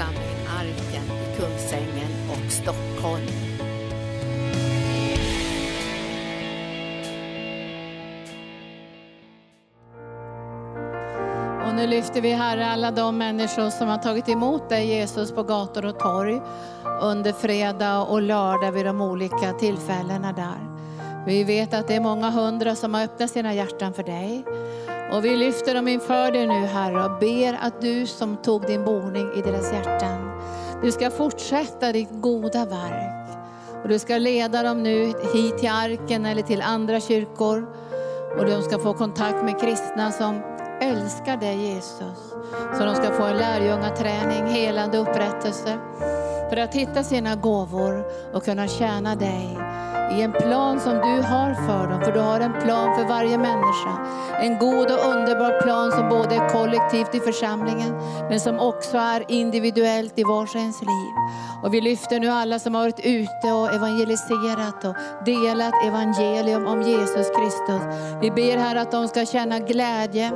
församling Arken i Kungsängen och Stockholm. Och nu lyfter vi Herre alla de människor som har tagit emot dig Jesus på gator och torg under fredag och lördag vid de olika tillfällena där. Vi vet att det är många hundra som har öppnat sina hjärtan för dig. Och vi lyfter dem inför dig nu Herre och ber att du som tog din boning i deras hjärtan, du ska fortsätta ditt goda verk. Och du ska leda dem nu hit till arken eller till andra kyrkor. Och de ska få kontakt med kristna som älskar dig Jesus. Så de ska få en lärjungaträning, helande upprättelse. För att hitta sina gåvor och kunna tjäna dig i en plan som du har för dem. För du har en plan för varje människa. En god och underbar plan som både är kollektivt i församlingen, men som också är individuellt i vars ens liv. Och vi lyfter nu alla som har varit ute och evangeliserat och delat evangelium om Jesus Kristus. Vi ber här att de ska känna glädje,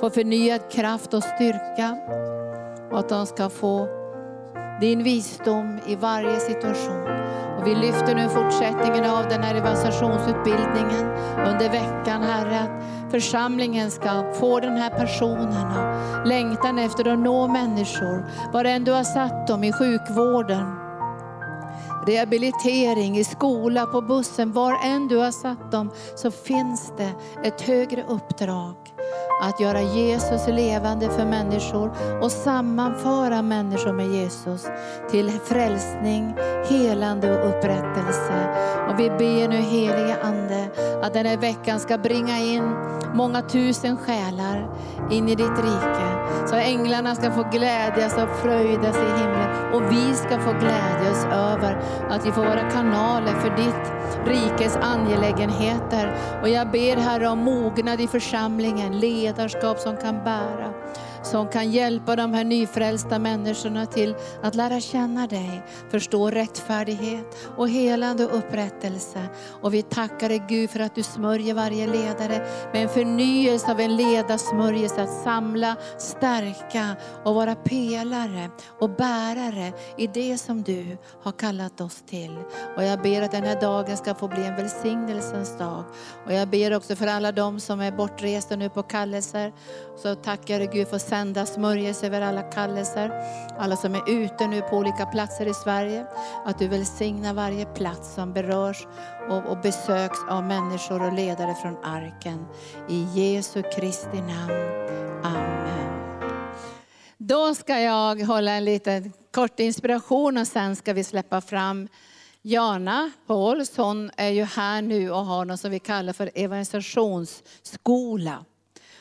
få förnyad kraft och styrka. Och att de ska få din visdom i varje situation. Och vi lyfter nu fortsättningen av den här evangelisationsutbildningen under veckan, Herre, att församlingen ska få den här personen och längtan efter att nå människor, var än du har satt dem i sjukvården, rehabilitering, i skola, på bussen, var än du har satt dem så finns det ett högre uppdrag att göra Jesus levande för människor och sammanföra människor med Jesus till frälsning, helande och upprättelse. Och vi ber nu helige Ande att den här veckan ska bringa in många tusen själar in i ditt rike. Så änglarna ska få glädjas och fröjdas i himlen och vi ska få glädjas över att vi får vara kanaler för ditt rikes angelägenheter. Och jag ber Herre om mognad i församlingen, ledarskap som kan bära som kan hjälpa de här nyfrälsta människorna till att lära känna dig, förstå rättfärdighet och helande och upprättelse. Och vi tackar dig Gud för att du smörjer varje ledare med en förnyelse av en ledarsmörjelse att samla, stärka och vara pelare och bärare i det som du har kallat oss till. Och jag ber att den här dagen ska få bli en välsignelsens dag. Och jag ber också för alla de som är bortresta nu på kallelser. Så tackar jag Gud för sända smörjelse över alla kallelser. Alla som är ute nu på olika platser i Sverige. Att du välsignar varje plats som berörs och, och besöks av människor och ledare från arken. I Jesu Kristi namn. Amen. Då ska jag hålla en liten kort inspiration och sen ska vi släppa fram Jana Pauls. Hon är ju här nu och har något som vi kallar för evangelisationsskola.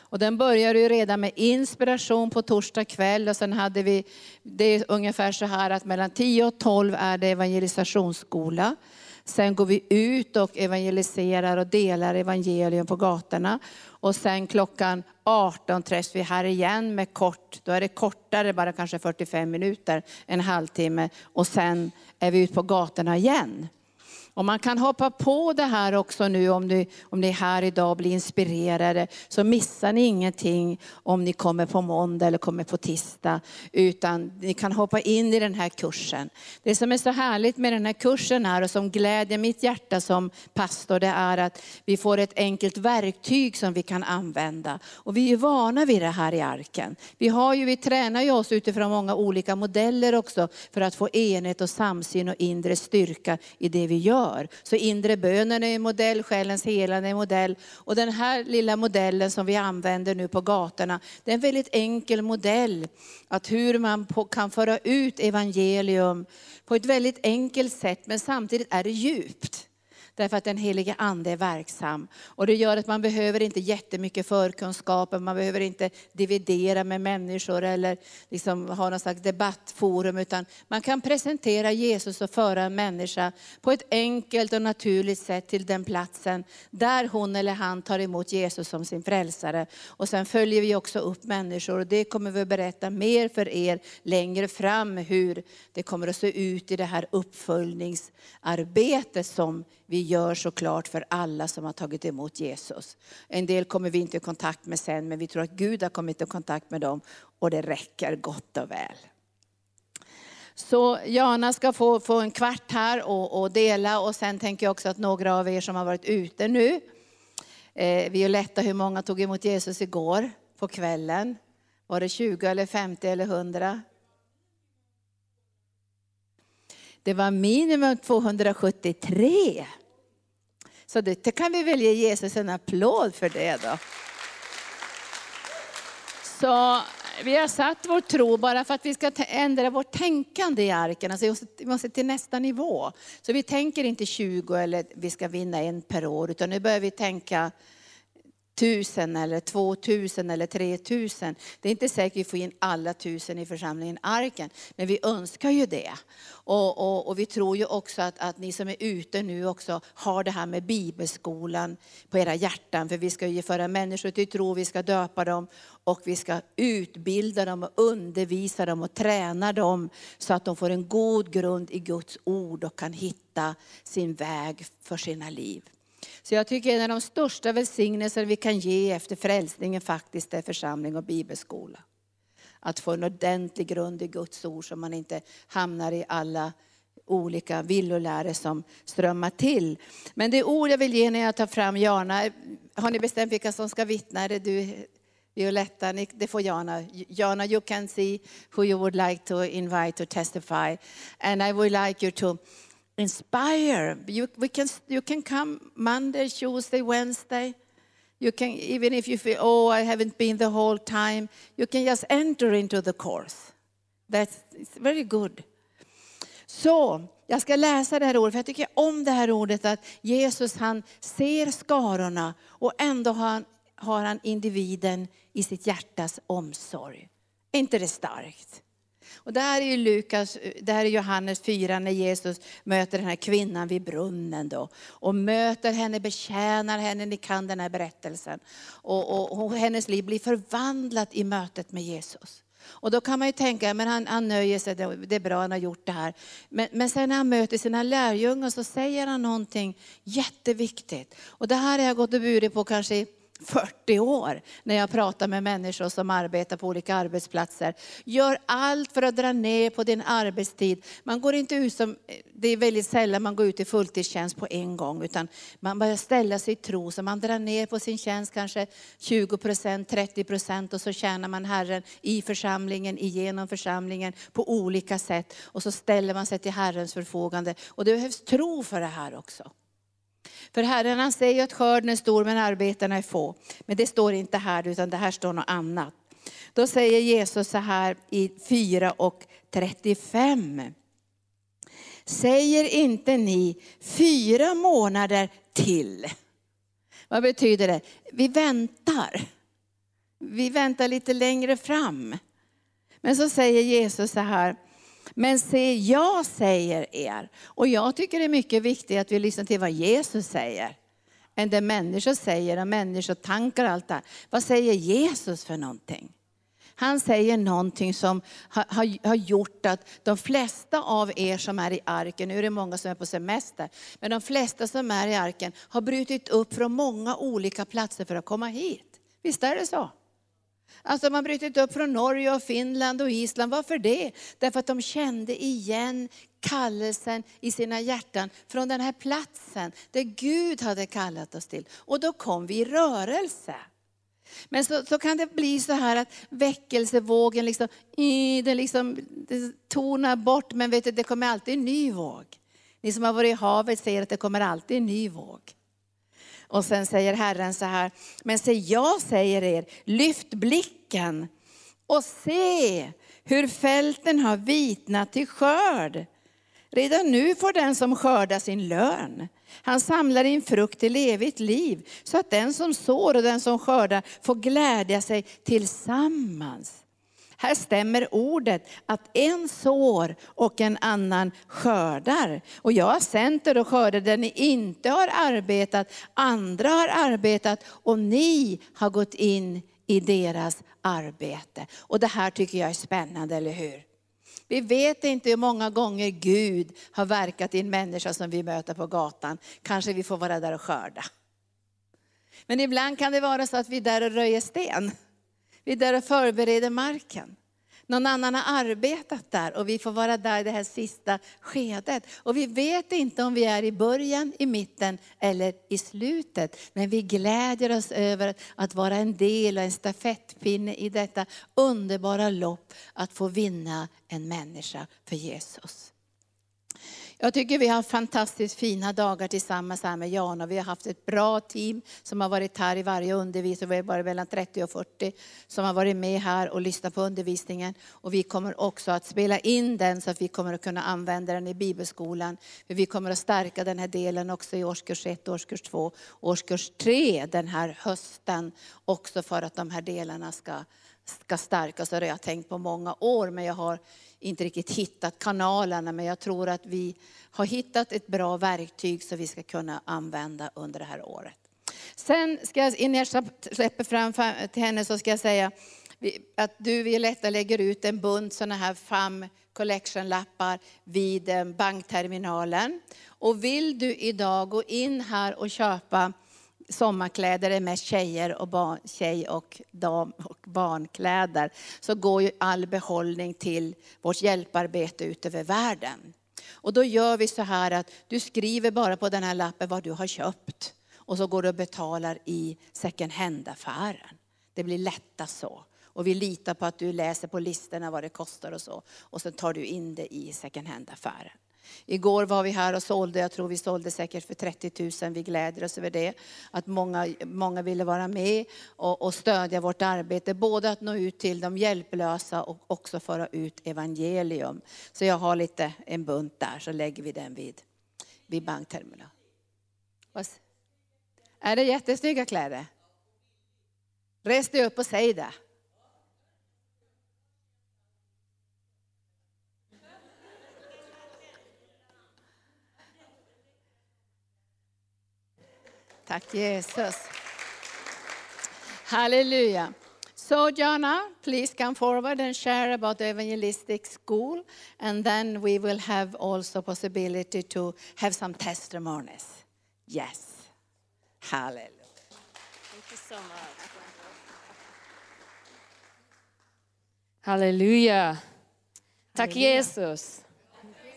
Och den började ju redan med inspiration på torsdag kväll och sen hade vi, det är ungefär så här att mellan 10 och 12 är det evangelisationsskola. Sen går vi ut och evangeliserar och delar evangelium på gatorna. Och sen klockan 18 träffas vi här igen med kort, då är det kortare, bara kanske 45 minuter, en halvtimme. Och sen är vi ute på gatorna igen. Och man kan hoppa på det här också nu om ni, om ni är här idag och blir inspirerade. Så missar ni ingenting om ni kommer på måndag eller kommer på tisdag. Utan ni kan hoppa in i den här kursen. Det som är så härligt med den här kursen här och som glädjer mitt hjärta som pastor, det är att vi får ett enkelt verktyg som vi kan använda. Och vi är vana vid det här i arken. Vi, har ju, vi tränar ju oss utifrån många olika modeller också för att få enhet och samsyn och inre styrka i det vi gör gör. Så inre bönen är en modell, själens helande är en modell. Och den här lilla modellen som vi använder nu på gatorna, det är en väldigt enkel modell. Att hur man kan föra ut evangelium på ett väldigt enkelt sätt, men samtidigt är det djupt. Därför att den helige ande är verksam. Och det gör att man behöver inte jättemycket förkunskaper, man behöver inte dividera med människor eller liksom ha någon slags debattforum. Utan man kan presentera Jesus och föra en människa på ett enkelt och naturligt sätt till den platsen där hon eller han tar emot Jesus som sin frälsare. Och sen följer vi också upp människor och det kommer vi att berätta mer för er längre fram hur det kommer att se ut i det här uppföljningsarbetet som vi gör såklart för alla som har tagit emot Jesus. En del kommer vi inte i kontakt med sen, men vi tror att Gud har kommit i kontakt med dem och det räcker gott och väl. Så Jana ska få, få en kvart här och, och dela och sen tänker jag också att några av er som har varit ute nu, eh, Violetta, hur många tog emot Jesus igår på kvällen? Var det 20 eller 50 eller 100? Det var minimum 273. Så det, det kan vi väl ge Jesus en applåd för det då. Så vi har satt vår tro bara för att vi ska ändra vårt tänkande i arken. Alltså vi måste till nästa nivå. Så vi tänker inte 20 eller vi ska vinna en per år, utan nu börjar vi tänka tusen eller två tusen eller tre tusen. Det är inte säkert att vi får in alla tusen i församlingen Arken, men vi önskar ju det. Och, och, och, vi tror ju också att, att ni som är ute nu också har det här med bibelskolan på era hjärtan. För vi ska ju föra människor till tro, vi ska döpa dem och vi ska utbilda dem och undervisa dem och träna dem så att de får en god grund i Guds ord och kan hitta sin väg för sina liv. Så jag tycker en av de största välsignelser vi kan ge efter frälsningen faktiskt är församling och bibelskola. Att få en ordentlig grund i Guds ord så man inte hamnar i alla olika villoläror som strömmar till. Men det ord jag vill ge när jag tar fram Jana, har ni bestämt vilka som ska vittna? Är det du, Violetta, det får Jana. Jana, you can see who you would like to invite to testify. And I would like you to inspire. You, we can, you can come Monday, Tuesday, Wednesday. You can, even if you feel, oh, I haven't been the whole time, you can just enter into the course. That's it's very good. Så, jag ska läsa det här ordet, för jag tycker om det här ordet att Jesus han ser skarorna och ändå har han, har han individen i sitt hjärtas omsorg. Är inte det starkt? Och det här är ju Lukas, det här är Johannes 4 när Jesus möter den här kvinnan vid brunnen då. Och möter henne, betjänar henne, ni kan den här berättelsen. Och, och, och hennes liv blir förvandlat i mötet med Jesus. Och då kan man ju tänka, men han, han nöjer sig, det är bra han har gjort det här. Men, men sen när han möter sina lärjungar så säger han någonting jätteviktigt. Och det här har jag gått och burit på kanske 40 år när jag pratar med människor som arbetar på olika arbetsplatser. Gör allt för att dra ner på din arbetstid. Man går inte ut som, det är väldigt sällan man går ut i fulltidstjänst på en gång, utan man börjar ställa sig i tro. Så man drar ner på sin tjänst kanske 20 procent, 30 procent och så tjänar man Herren i församlingen, igenom församlingen på olika sätt. Och så ställer man sig till Herrens förfogande. Och det behövs tro för det här också. För Herren han säger att skörden är stor men arbetarna är få. Men det står inte här utan det här står något annat. Då säger Jesus så här i 4 och 35. Säger inte ni fyra månader till? Vad betyder det? Vi väntar. Vi väntar lite längre fram. Men så säger Jesus så här, men se, jag säger er. Och jag tycker det är mycket viktigt att vi lyssnar till vad Jesus säger. Än det människor säger och människotankar och allt det Vad säger Jesus för någonting? Han säger någonting som har, har, har, gjort att de flesta av er som är i arken, nu är det många som är på semester, men de flesta som är i arken har brutit upp från många olika platser för att komma hit. Visst är det så? Alltså man brutit upp från Norge och Finland och Island. Varför det? Därför att de kände igen kallelsen i sina hjärtan från den här platsen där Gud hade kallat oss till. Och då kom vi i rörelse. Men så, så kan det bli så här att väckelsevågen liksom, det liksom det tonar bort, men vet du, det kommer alltid en ny våg. Ni som har varit i havet säger att det kommer alltid en ny våg. Och sen säger Herren så här, men se jag säger er, lyft blicken och se hur fälten har vitnat till skörd. Redan nu får den som skördar sin lön. Han samlar in frukt till evigt liv, så att den som sår och den som skördar får glädja sig tillsammans. Här stämmer ordet att en sår och en annan skördar. Och jag har sänt er och skördar där ni inte har arbetat, andra har arbetat och ni har gått in i deras arbete. Och det här tycker jag är spännande, eller hur? Vi vet inte hur många gånger Gud har verkat i en människa som vi möter på gatan. Kanske vi får vara där och skörda. Men ibland kan det vara så att vi är där och röjer sten. Vi är där och förbereder marken. Någon annan har arbetat där och vi får vara där i det här sista skedet. Och vi vet inte om vi är i början, i mitten eller i slutet. Men vi glädjer oss över att vara en del och en stafettpinne i detta underbara lopp att få vinna en människa för Jesus. Jag tycker vi har fantastiskt fina dagar tillsammans här med Jana. vi har haft ett bra team som har varit här i varje undervisning. Vi har varit mellan 30 och 40 som har varit med här och lyssnat på undervisningen. Och vi kommer också att spela in den så att vi kommer att kunna använda den i bibelskolan. För vi kommer att stärka den här delen också i årskurs 1, årskurs 2, årskurs 3 den här hösten. Också för att de här delarna ska, ska stärkas. Det har jag tänkt på många år men jag har inte riktigt hittat kanalerna, men jag tror att vi har hittat ett bra verktyg som vi ska kunna använda under det här året. Sen ska jag, innan jag släpper fram till henne så ska jag säga att du Violetta lägger ut en bunt sådana här FAM collection-lappar vid eh, bankterminalen. Och vill du idag gå in här och köpa sommarkläder är mest tjejer och barn, tjej och dam och barnkläder, så går ju all behållning till vårt hjälparbete ut över världen. Och då gör vi så här att du skriver bara på den här lappen vad du har köpt. Och så går du och betalar i second hand-affären. Det blir lättast så. Och vi litar på att du läser på listorna vad det kostar och så. Och så tar du in det i second hand-affären. Igår var vi här och sålde, jag tror vi sålde säkert för 30 000. Vi gläder oss över det. Att många, många ville vara med och, och stödja vårt arbete. Både att nå ut till de hjälplösa och också föra ut evangelium. Så jag har lite en bunt där, så lägger vi den vid, vid bankterminalen. Är det jättesnygga kläder? Res dig upp och säg det. Tack Jesus. Hallelujah. So Jana, please come forward and share about the evangelistic school and then we will have also possibility to have some testimonies. Yes. Hallelujah. Thank you so much. Hallelujah. Tack Jesus.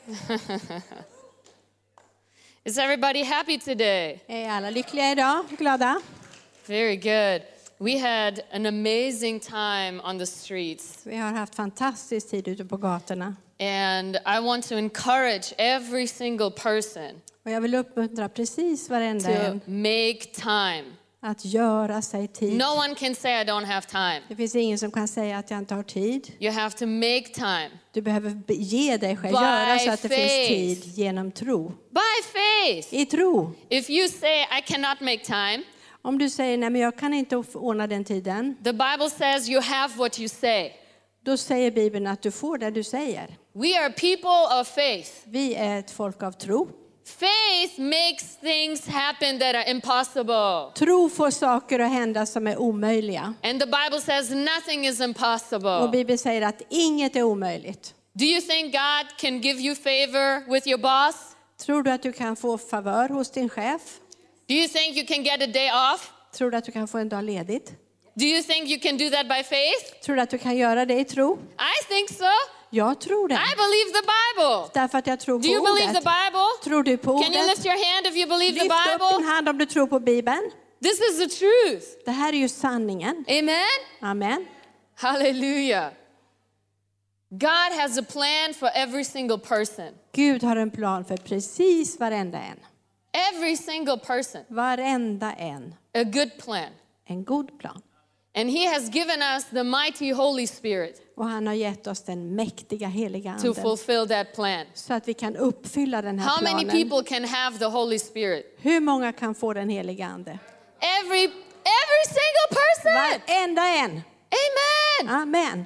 Is everybody happy today? Är er alla er lyckliga idag? Glada? Er. Very good. We had an amazing time on the streets. Vi har haft fantastisk tid ute på gatorna. And I want to encourage every single person Och jag vill uppmuntra precis varenda to make time. Att göra sig tid. No one can say I don't have time. Det finns ingen som kan säga att jag inte har tid. You have to make time. Du behöver be- ge dig själv, By göra så att det faith. finns tid genom tro. By faith. I tro. If you say I cannot make time, Om du säger nej men jag kan inte ordna den tiden, the Bible says you have what you say. då säger Bibeln att du får det du säger. We are people of faith. Vi är ett folk av tro. Faith makes things happen that are impossible. Tro får saker att hända som är omöjliga. And the Bible says nothing is Och impossible. Bibeln säger att inget är omöjligt. Do you think God can give you favor with your boss? Tror du att du kan få favör hos din chef? Do you think you can get a day off? Tror du att du kan få en dag ledigt? Do you think you can do that by faith? Tror du att du kan göra det i tro? I think so. Jag tror det. I believe the Bible. Därför att jag tror Do på you believe the ordet. Bible? Tror du på Can you lift ordet? your hand if you believe the Lyft upp din Bible? hand om du tror på Bibeln. This is the truth. Det här är ju sanningen. Amen. Amen. Hallelujah. God has a plan for every single person. Gud har en plan för precis varenda en. Every single person. Varenda en. A good plan. En god plan. And He has given us the mighty Holy Spirit Och han har gett oss den mäktiga heliga to anden. fulfill that plan. Så att vi kan uppfylla den här How many planen. people can have the Holy Spirit? Hur många kan få den heliga ande? Every every single person. Varenda en. Amen. Amen.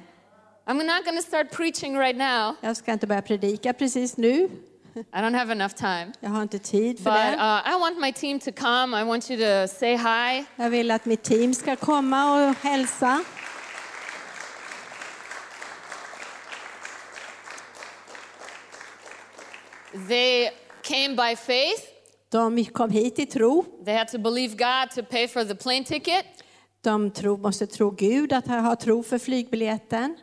I'm not going to start preaching right now. Jag ska inte börja predika precis nu. I don't have enough time. Jag har inte tid för But det. uh, I want my team to come. I want you to say hi. Jag vill att mitt team ska komma och hälsa. They came by faith. De kom hit i tro. They had to believe God to pay for the plane ticket. De tro, måste tro Gud, att ha tro för flygbiljetten.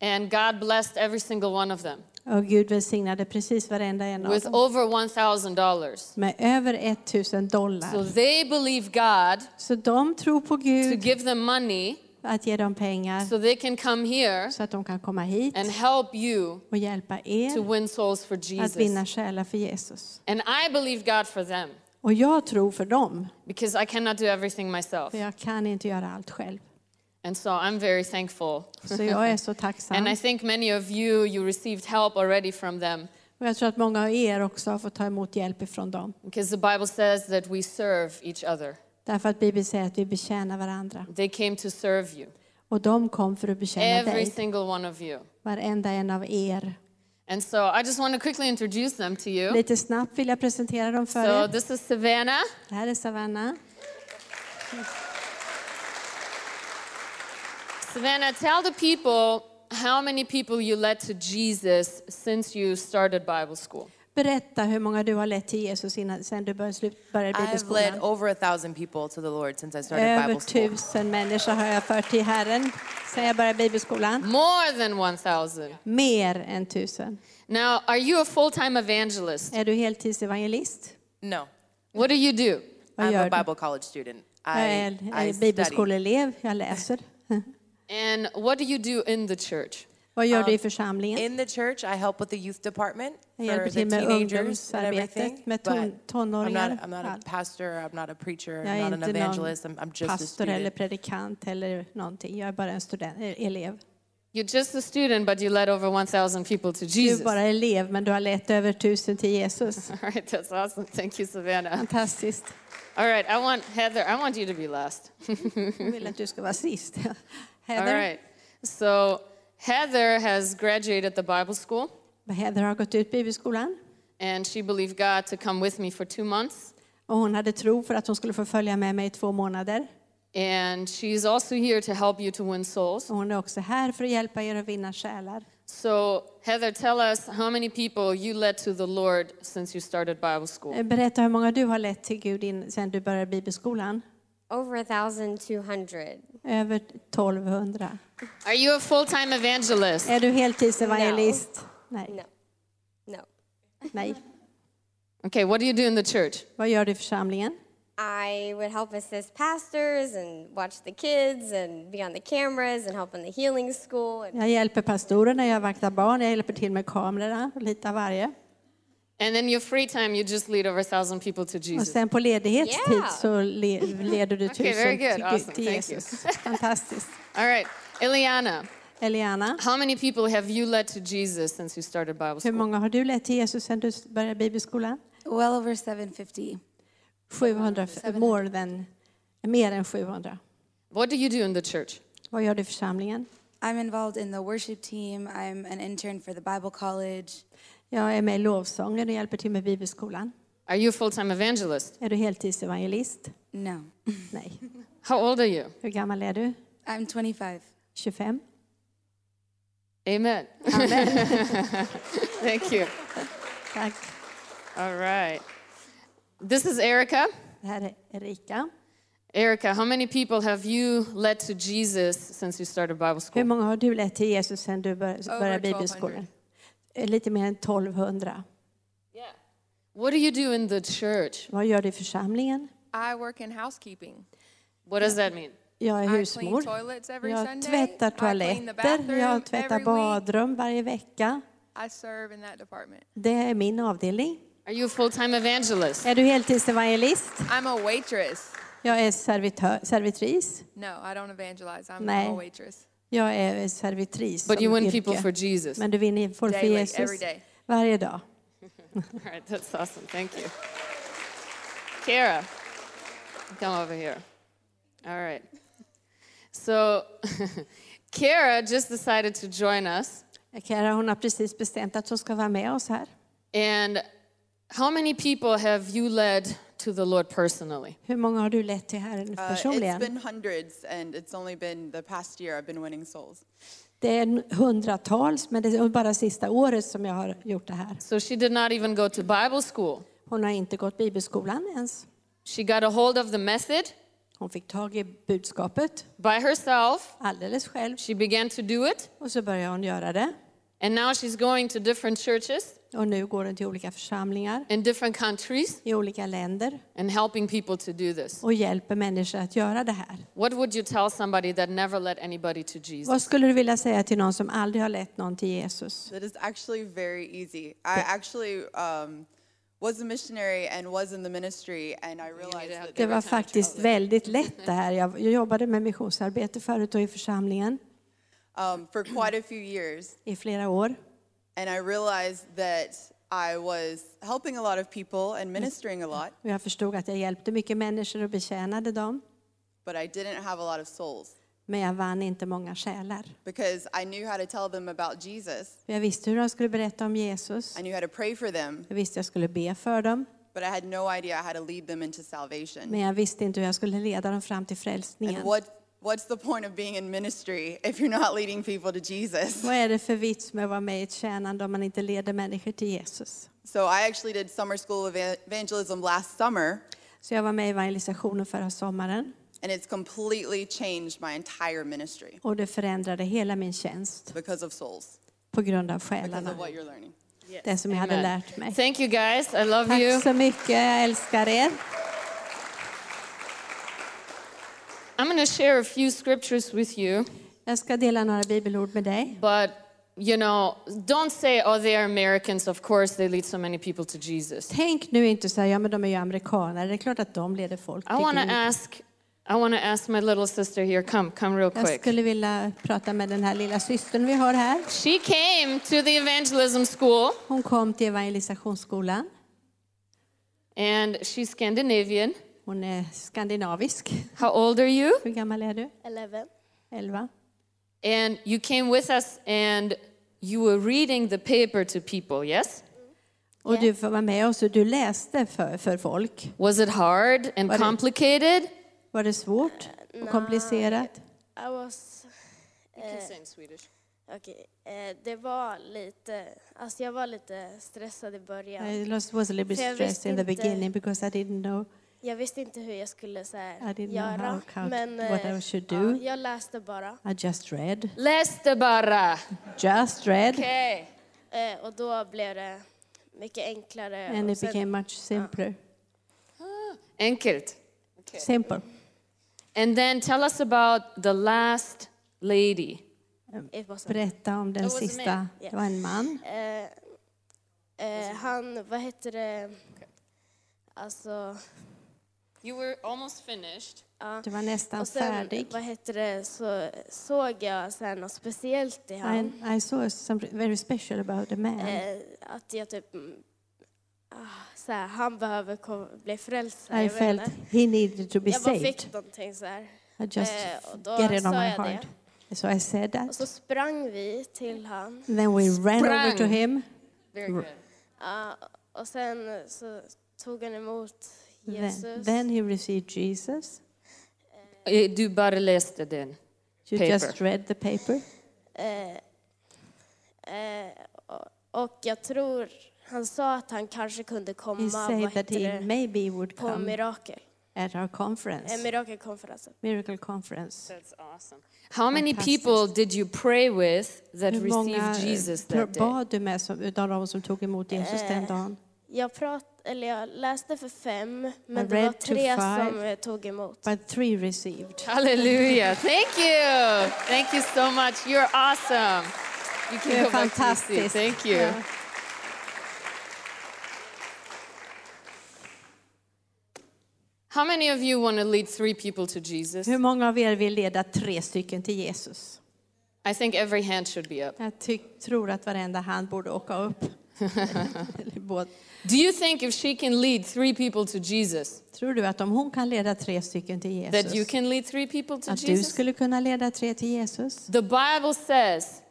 And God blessed every single one of them Och Gud välsignade precis varenda en av with dem over $1,000. med över 1000 So dollar. they believe God Så de tror på to Gud give them money att ge dem pengar so they can come here så att de kan komma hit and help you och hjälpa to er win souls for att Jesus. vinna själar för Jesus. And I believe God for them Och jag tror för dem, because I cannot do everything myself. för jag kan inte göra allt själv. And so I'm very thankful. Så jag är så And tacksam. I think many of you, you received help already from them Och jag tror att många av er också har fått ta emot hjälp ifrån dem. because the Bible says that we serve each other. Därför att Bibeln säger att vi betjänar varandra. They came to serve you, Och de kom för att betjäna every dig, single one of you. varenda en av er. And so I just want to quickly introduce them to you. Lite snabbt vill jag presentera dem för So er. this is Savannah. Det här är Savannah. Savannah, tell the people how many people you led to Jesus since you started Bible school. Berätta hur många du har lett till Jesus innan, sen du började, slut, började I've led bibelskolan. over a thousand people to the Lord since I started Över Bible school. tusen människor har jag fört till Herren sen jag började bibelskolan. More than 1,000. Mer än tusen. Now, are you a full time evangelist? Är du heltidsevangelist? No, What do you do? Vad I'm a? Bible college student. Jag I, är I är bibelskoleelev, jag läser. And what do you do in the church? Vad gör du i församlingen? In the church, I help with the youth department Jag for hjälper the till med teenagers and ungdomsarbetet everything. med ton, I'm tonåringar. not, I'm not a pastor, I'm not a preacher, Jag I'm not an evangelist, I'm, I'm just a pastor eller student. predikant eller någonting. Jag är bara en student, eh, elev. You're just a student, but you led over 1,000 people to Du är Jesus. bara elev, men du har lett över tusen till Jesus. All right, that's awesome. Thank you, Savannah. Fantastiskt. All right, I want Heather, I want you to be last. Jag vill att du ska vara sist. All Heather, right. So, Heather has graduated the Bible school, Heather har gått ut bibelskolan and she believed God to come with me for two months. och hon hade tro för att hon skulle få följa med mig i två månader. And she's also here to help you to win souls. Och hon är också här för att hjälpa er att vinna själar. So, Heather, tell us how many people you led to the Lord since you started Bible school. Eh, Berätta hur många du har lett till Gud in, sen du började bibelskolan. Over a thousand two hundred. Över 1200. Are you a full time evangelist? Är du heltidsevangelist? Nej. No. No. Nej. Okay, what do you do in the church? Vad gör du i församlingen? I would help assist pastors and watch the kids and be on the cameras and help in the healing school. Jag hjälper pastorerna, jag vaktar barn, jag hjälper till med kamerorna, lite av varje. And then your free time, you just lead over a thousand people to Och Jesus. sen på ledighetstid Yeah. så le, leder du tusen Okay, very good. till, Awesome. Gud, till Thank you. Jesus. Fantastiskt. All right, Eliana, Eliana, how many people have you led to Jesus since you started Bible hur school? många har du lett till Jesus sen du började bibelskolan? Well over 750. 700, more than, mer än 700. What do you do in the church? Vad gör du i församlingen? I'm involved in the worship team. I'm an intern for the Bible College. Jag är med i lovsången och hjälper till med bibelskolan. Are you a full time evangelist? Är du heltidsevangelist? No. Nej. How old are you? Hur gammal är du? I'm 25. 25? Amen. Thank you. Tack. All right. This is Erica. Det här är Erika. Erica, how many people have you led to Jesus since you started Bible Hur school? många har du lett till Jesus sen du bör- började 1200. bibelskolan? Eh, Lite mer än 1200. Yeah. What do you do in the church? Vad gör du i församlingen? I work in housekeeping. What does that mean? Jag är I clean husmor. toilets every Jag Sunday. tvättar I clean the toaletter, jag tvättar every week. badrum varje vecka. I serve in that department. Det är min avdelning. Are you a full time evangelist? Är du heltidsevangelist? I'm a waitress. Jag är servitör, servitris. No, I don't evangelize. I'm, Nej. I'm a waitress. Jag är servitris But you som win people for Jesus. Men du vinner folk för Daily, every Jesus day. varje dag. All right, that's awesome. Thank you. Kara, come over here. All right. So, Kara just decided to join us. Kara hon har precis bestämt att hon ska vara med oss här. And how many people have you led to the Lord personally? Hur många har du lett till Herren Uh, it's personligen? been hundreds, and it's only been the past year I've been winning souls. Det är hundratals, men det är bara sista året som jag har gjort det här. So, she did not even go to Bible school. Hon har inte gått bibelskolan ens. She got a hold of the method Hon fick tag i budskapet by herself. alldeles själv She began to do it. och så började hon göra det. And now she's going to different churches Och nu går hon till olika församlingar in different countries i olika länder and helping people to do this. och hjälper människor att göra det här. What would you tell somebody that never led anybody to Jesus? Vad skulle du vilja säga till någon som aldrig har lett någon till Jesus? That is actually very easy. I actually um, was a missionary and was in the ministry, and I realized that Det var faktiskt väldigt lätt det här. Jag jag jobbade med missionsarbete förut och i församlingen um, for quite a few years, i flera år. and I realized that I was helping a lot of people and ministering a lot, jag förstod att jag hjälpte mycket människor och betjänade dem. but I didn't have a lot of souls Men jag vann inte många själar. because I knew how to tell them about Jesus. Jag visste hur de skulle berätta om Jesus. I knew how to pray for them, Jag visste jag skulle be för dem. but I had no idea how to lead them into salvation. Men jag visste inte hur jag skulle leda dem fram till And frälsningen. what, what's the point of being in ministry if you're not leading people to Jesus? Vad är det för vits med att vara med i ett tjänande om man inte leder människor till Jesus? So I actually did summer school eva- evangelism last summer, Så jag var med i evangelisationen förra sommaren and it's completely changed my entire ministry och det förändrade hela min tjänst because of souls, på grund av because of själarna. what you're learning. Det som jag hade Amen. lärt mig. Thank you guys. I love you. Tack så mycket, jag älskar er. I'm going to share a few scriptures with you, Jag ska dela några bibelord med dig. but you know, don't say, oh, they are Americans. Of course, they lead so many people to Jesus. Tänk nu inte så här, ja men de är ju amerikaner, det är klart att de leder folk I till want to ask, I want to ask my little sister here. Come, come real Jag quick. skulle vilja prata med den här lilla systern vi har här. She came to the evangelism school, Hon kom till evangelisationsskolan. and she's Scandinavian. Hon är skandinavisk. How old are you? Hur gammal är du? 11. Elva. And you came with us, and you were reading the paper to people. Yes. Och du vara med oss och du läste för, för folk. Was it hard and Var det- complicated? Var det svårt och komplicerat? I was... You can say in Swedish. Okej, eh, det var lite... Alltså jag var lite stressad i början. I was a little bit stressed in the beginning because I didn't know. Jag visste inte hur jag skulle så här, I didn't know göra. how- how- men what I eh, should ja, do. jag läste bara. I just read. Läste bara. Just read. Okay. Eh, och då blev det mycket enklare. And och it sen- became much simpler. Enkelt. Simple. And then tell us about the last lady. it was a- Berätta om den It was a man. sista. Det var en man. Eh, eh, han, vad heter det? Alltså, You were almost finished. ja. Det var nästan Och sen, färdig. vad heter det, så såg jag så här något speciellt i han. I, I saw something very special about the man. Eh, att jag typ, ah, så här, han behöver kom, bli frälst. I jag felt he needed to be Jag saved. fick någonting så här. I just Eh, och då get it on my jag heart. So I said Och that. så sprang vi till han. Then we ran over to Sprang. him. Very good. Ja, och sen så tog han emot Then, Jesus. then he received Jesus. Eh, Du bara läste den. You Paper. just read the paper. Eh, eh, och, jag tror, han sa att han kanske kunde He komma said vad that he det, maybe would på come mirakel. at our Eh, conference, mirakelkonferensen. miracle conference. That's awesome. How many people did you pray with that Hur många received Jesus eh, that day? bad du med som, utav de som tog emot Jesus den Eh, dagen? Jag, prat, eller jag läste för fem, men I det var tre five. som eh, tog emot. But three received. Hallelujah. Thank you. Thank you so much. You're awesome. You Du är fantastisk. Thank you. How many of you want to lead three people to Jesus? Hur många av er vill leda tre stycken till Jesus? I think every hand should be up. Jag tror att varenda hand borde åka upp. Do you think if she can lead three people to Jesus, Tror du att om hon kan leda tre stycken till that you Jesus, can lead three people to att du Jesus? skulle kunna leda tre till Jesus? The Bible says,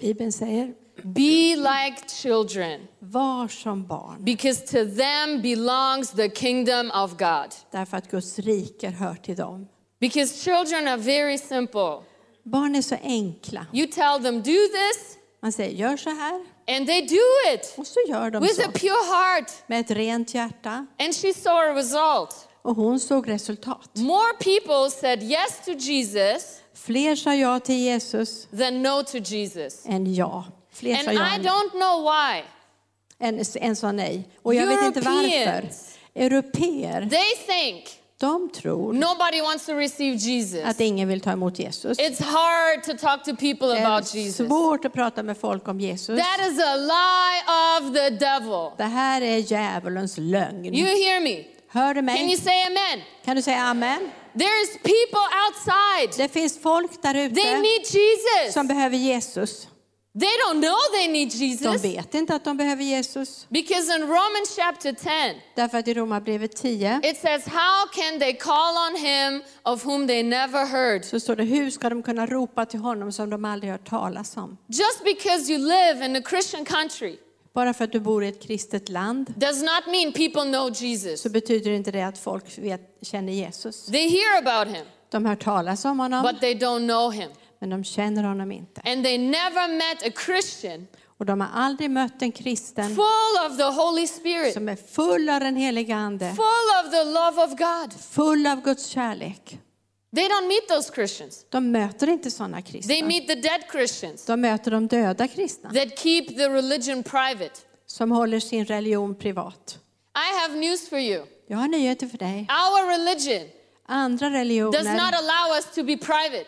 Bibeln säger, be like children, var som barn, because to them belongs the kingdom of God. därför att Guds rike hör till dem. Because children are very simple. Barn är så enkla. You tell them, do this, Man säger, gör så här, and they do it och så gör de with så. a pure heart. Med ett rent hjärta. And she saw a result. Och hon såg resultat. More people said yes to Jesus Fler sa ja till Jesus than no to Jesus. än ja. Fler And sa ja I don't know why. än, än sa nej. Och jag vet inte varför. Europeans. Europeer, They think de tror nobody wants to receive Jesus. att ingen vill ta emot Jesus. It's hard to talk to people Det about är Jesus. svårt att prata med folk om Jesus. That is a lie of the devil. Det här är djävulens lögn. You hear me? Hör du Can you mig? say amen? Kan du säga amen? There's people outside. Det finns folk där ute som behöver Jesus. They don't know they need De Jesus. vet inte att de behöver Jesus. Because in Romans chapter 10, Därför att i Romarbrevet 10 it says, How can they call on him of whom they never heard? så står det, hur ska de kunna ropa till honom som de aldrig hört talas om? Just because you live in a Christian country Bara för att du bor i ett kristet land does not mean people know Jesus. så betyder inte det att folk vet, känner Jesus. They hear about him, De hör talas om honom, but they don't know him. Men de känner honom inte. And they never met a Christian Och de har aldrig mött en kristen full of the Holy Spirit, som är full av den heliga Ande, full of the love of God. full av Guds kärlek. They don't meet those Christians. De möter inte sådana They kristna. meet the dead Christians De möter de döda kristna that keep the religion private. som håller sin religion privat. I have news for you. Jag har nyheter för dig. Our religion Andra does not religioner allow us to be private.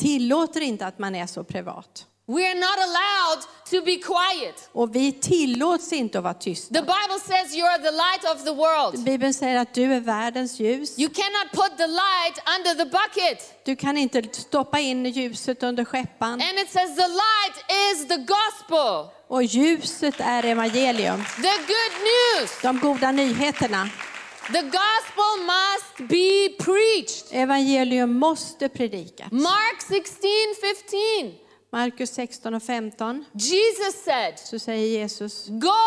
Tillåter inte att man är så privat. We are not allowed to be quiet. Och vi tillåts inte att vara The tysta. Bible says you are the light of the world. Bibeln säger att du är världens ljus. You cannot put the light under the bucket. Du kan inte stoppa in ljuset under skeppan. And it says the light is the gospel, Och ljuset är evangelium. the good news. De goda nyheterna. The gospel must be preached. Evangelium måste predikas. Mark 16, 15. Markus 16 och 15 Jesus said, så säger Jesus, Go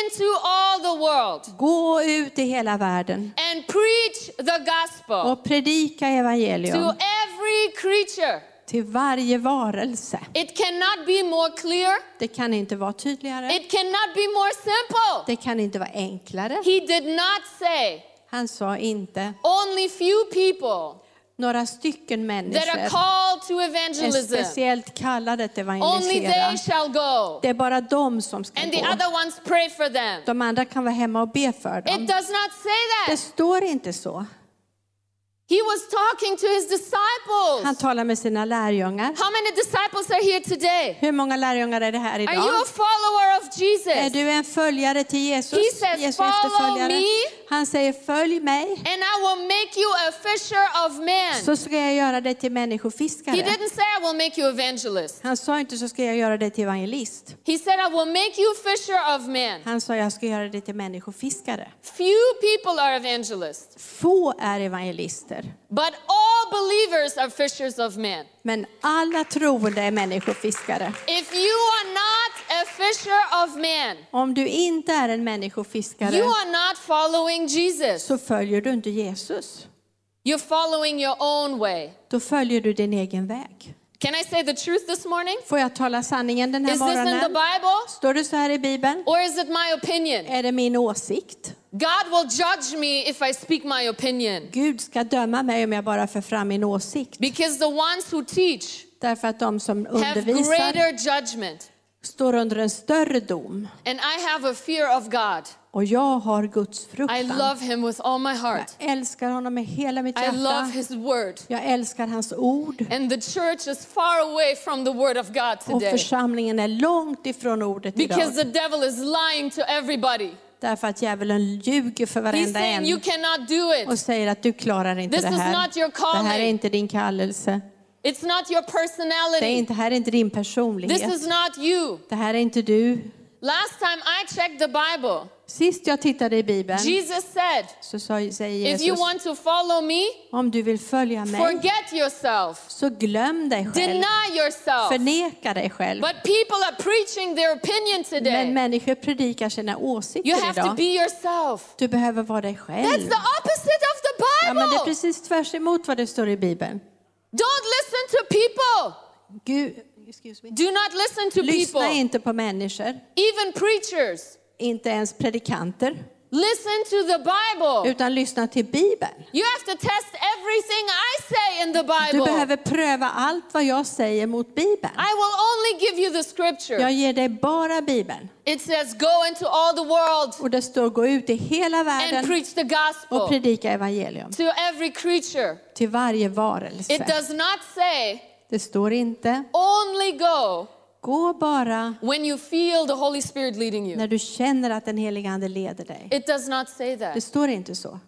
into all the world gå ut i hela världen and preach the gospel och predika to evangelium every creature. Till varje varelse. It cannot be more clear. Det kan inte vara tydligare. It cannot be more simple. Det kan inte vara enklare. He did not say Han sa inte only few people några stycken that are människor called to är speciellt kallade att evangelisera. Det är bara de som ska And the gå. other ones pray for them. De andra kan vara hemma och be för It dem. does not say Det står inte så. He was talking to his Han disciples. talar med sina lärjungar. How many disciples are here today? Hur många lärjungar är det här Are you idag? a follower of Är Jesus? du en följare till Jesus? He says, Jesu "Follow me." Han säger följ mig And I will make you a fisher of men. så ska jag göra dig till He människofiskare. didn't say I will make you evangelist. Han sa inte så ska jag göra dig till evangelist. He said I will make you fisher of men. Han sa jag ska göra dig till människofiskare. Few people are evangelists, Få är evangelister, but all believers are fishers of men. men alla troende är människofiskare. If you are not a fisher of men, Om du inte är en människofiskare you are not following Jesus. så följer du inte Jesus. You're following your own way. Då följer du din egen väg. Can I say the truth this morning? Får jag tala sanningen den här Is this in the morgonen? Bible Står det så här i Bibeln? or is it my opinion? Är det min åsikt? God will judge me if I speak my opinion. Gud ska döma mig om jag bara för fram min åsikt. Because the ones who teach Därför att de som have undervisar greater judgment. står under en större dom. And I have a fear of God. Och jag har Guds I fruktan. love him with all my heart. Jag älskar honom med hela mitt I love hjärta. his word. Jag älskar hans ord. And the church is far away from the word of God Och today. församlingen är långt ifrån ordet Because idag. the devil is lying to everybody. Därför att djävulen ljuger för varenda saying you en cannot do och it. säger att du klarar inte This det is här. not your Det här är calling. inte din kallelse. It's not your Det är personality. inte, här är inte din This personlighet. is not you. Det här är inte du. Last time I checked the Bible, Sist jag tittade i Bibeln Jesus said, så sa, säger if you Jesus, want to follow me, om du vill följa mig forget yourself, så glöm dig själv. deny yourself. Förneka dig själv. But people are preaching their opinion Men today. människor predikar sina You åsikter have to idag. be yourself. Du behöver vara dig That's själv. the opposite of the Ja, men det är Bible. precis tvärs emot vad det står i Bibeln. Don't listen to people. Gud. Do not listen to Lyssna people. inte på människor, Even preachers. Inte ens predikanter. Listen to the Bible. utan lyssna till Bibeln. You have to test everything I say in the Du Bible. behöver pröva allt vad jag säger mot Bibeln. I will only give you the scripture. Jag ger dig bara Bibeln. It says, Go into all the world Och det står gå ut i hela and världen preach the och gospel predika evangelium to every creature. till varje It varelse. does not say, Det står inte Only go gå bara when you feel the Holy Spirit leading you. när du känner att den helige Ande leder dig. It does not say Det that. står inte så.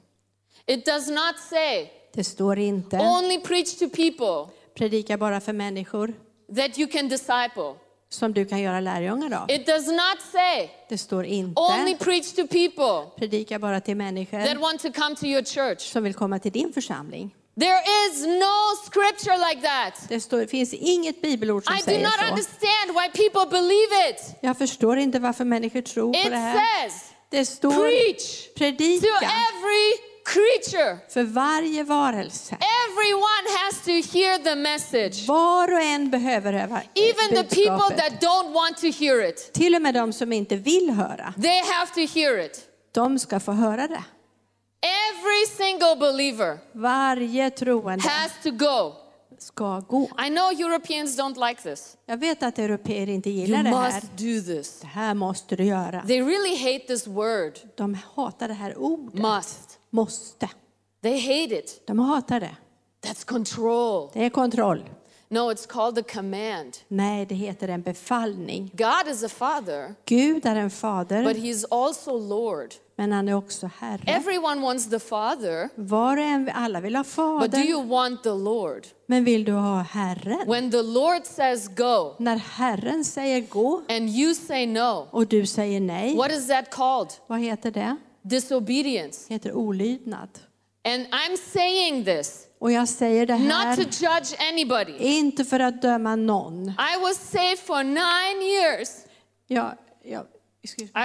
It does not say, Det står inte Only preach to people predika bara för människor that you can disciple. som du kan göra lärjungar av. It does not say, Det står Only inte preach to people predika bara till that människor want to come to your church. som vill komma till din församling. There is no scripture like that. Det står, finns inget bibelord som I do säger not så. understand why people believe it. Jag förstår inte varför människor tror på It det här. says, Det står Preach to predika every creature. för varje varelse. Everyone has to hear the message. Var och en behöver höra Even the people budskapet. that don't want to hear it, Till och med de som inte vill höra, they have to hear it. de ska få höra det. Every single believer Varje troende has to go. ska gå. I know Europeans don't like this. Jag vet att europeer inte You gillar det här. must do this. Det här måste du göra. They really hate this word, De hatar det här ordet. must. Måste. They hate it. De hatar det. That's control. Det är kontroll. No, it's called a command. Nej, det heter en befallning. God is a father, Gud är en but fader, he's also Lord. Men han är också Herre. Everyone wants the father, Var och en, alla vill ha but do you want the Lord? men vill du ha Herren? When the Lord says go När Herren säger gå and you say no, och du säger nej, what is that called? vad heter det? Disobedience. Det heter olydnad. And I'm saying this Och jag säger det not to här judge anybody. inte för att döma någon. I was saved for nine years. Jag, jag.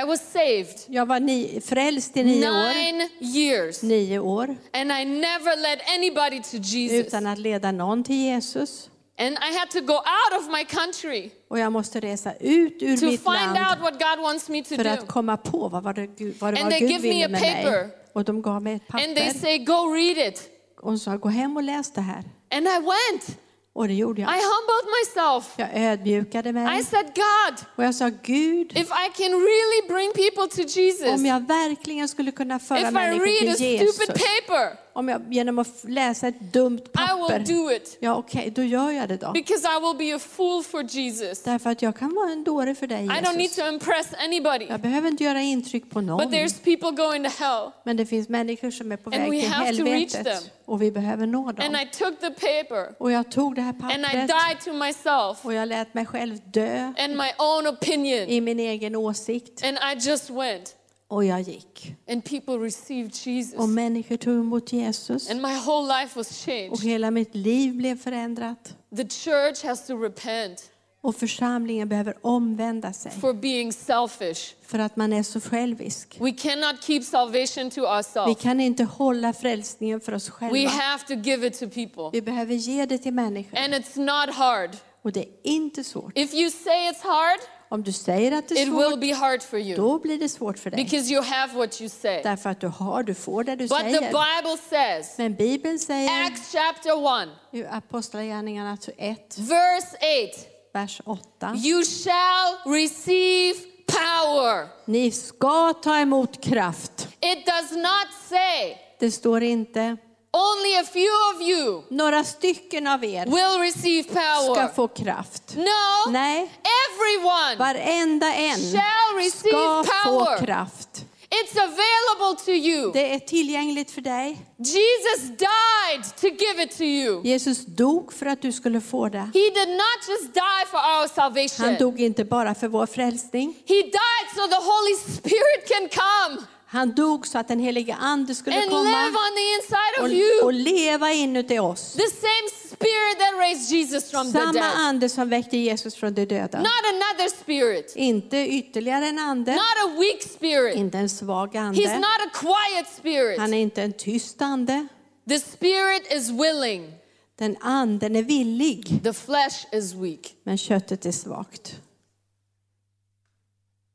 I was saved jag var ni, frälst i nio år, nine years. nio år And I never led anybody to Jesus. utan att leda någon till Jesus. And I had to go out of my country Och jag måste resa ut ur to mitt find land out what God wants me to för do. att komma på vad, var det vad det And var they Gud give me ville a med mig. paper. Och de gav mig ett And they papper say, go read it. och sa gå hem och läs det här. And I went. Och det gjorde I jag. humbled myself. Jag ödmjukade I mig said, God, och jag sa Gud, if I can really bring people to Jesus, om jag verkligen skulle kunna föra if I människor read a till Jesus, stupid paper, om jag genom att läsa ett dumt I will papper, do it. ja okej, då gör jag det då. Because I will be a fool for Jesus. Därför att jag kan vara en dåre för dig I don't need Jesus. to impress anybody. Jag behöver inte göra intryck på någon. But there's people going to hell. Men det finns människor som är på And väg we till have to reach helvetet them. och vi behöver nå dem. And I took the paper Och jag tog det här and I pappret died to myself och jag lät mig själv dö and my own opinion. i min egen åsikt. And I just went. Och jag gick. And people received Jesus. Och människor tog emot Jesus. And my whole life was Och changed. hela mitt liv blev förändrat. The church has to repent Och församlingen behöver omvända sig for being selfish. för att man är så självisk. We cannot keep salvation to Vi ourselves. kan inte hålla frälsningen för oss We själva. have to give it to people. Vi behöver ge det till människor. And it's not hard. Och det är inte svårt. If you say it's hard, Om du säger att det är it will svårt, be hard for you då blir det svårt för dig. because you have what you say. Därför att du har, du får det du But the säger. Bible says, Men Bibeln säger Acts chapter 1, i Apostlagärningarna 1, verse 8, vers 8. you shall receive power. Ni ska ta emot kraft. It does not say Det står inte only a few of you några stycken av er will receive ska power. få kraft. No, Nej, everyone varenda en shall receive ska få power. kraft. It's available to you. Det är tillgängligt för dig. Jesus died to give it to you. Jesus dog för att du skulle få det. He did not just die for our Han salvation. dog inte bara för vår frälsning. He died so the Holy Spirit can come Han dog så att den helige Ande skulle and live komma on the inside of och, you. och leva inuti oss. The same spirit that raised Jesus from the Samma dead. ande som väckte Jesus från de döda. Not another spirit. Inte ytterligare en ande, Not a weak spirit. inte en svag He's ande. not a quiet spirit. Han är inte en tyst ande. The spirit is willing. Den anden är villig, The flesh is weak. men köttet är svagt.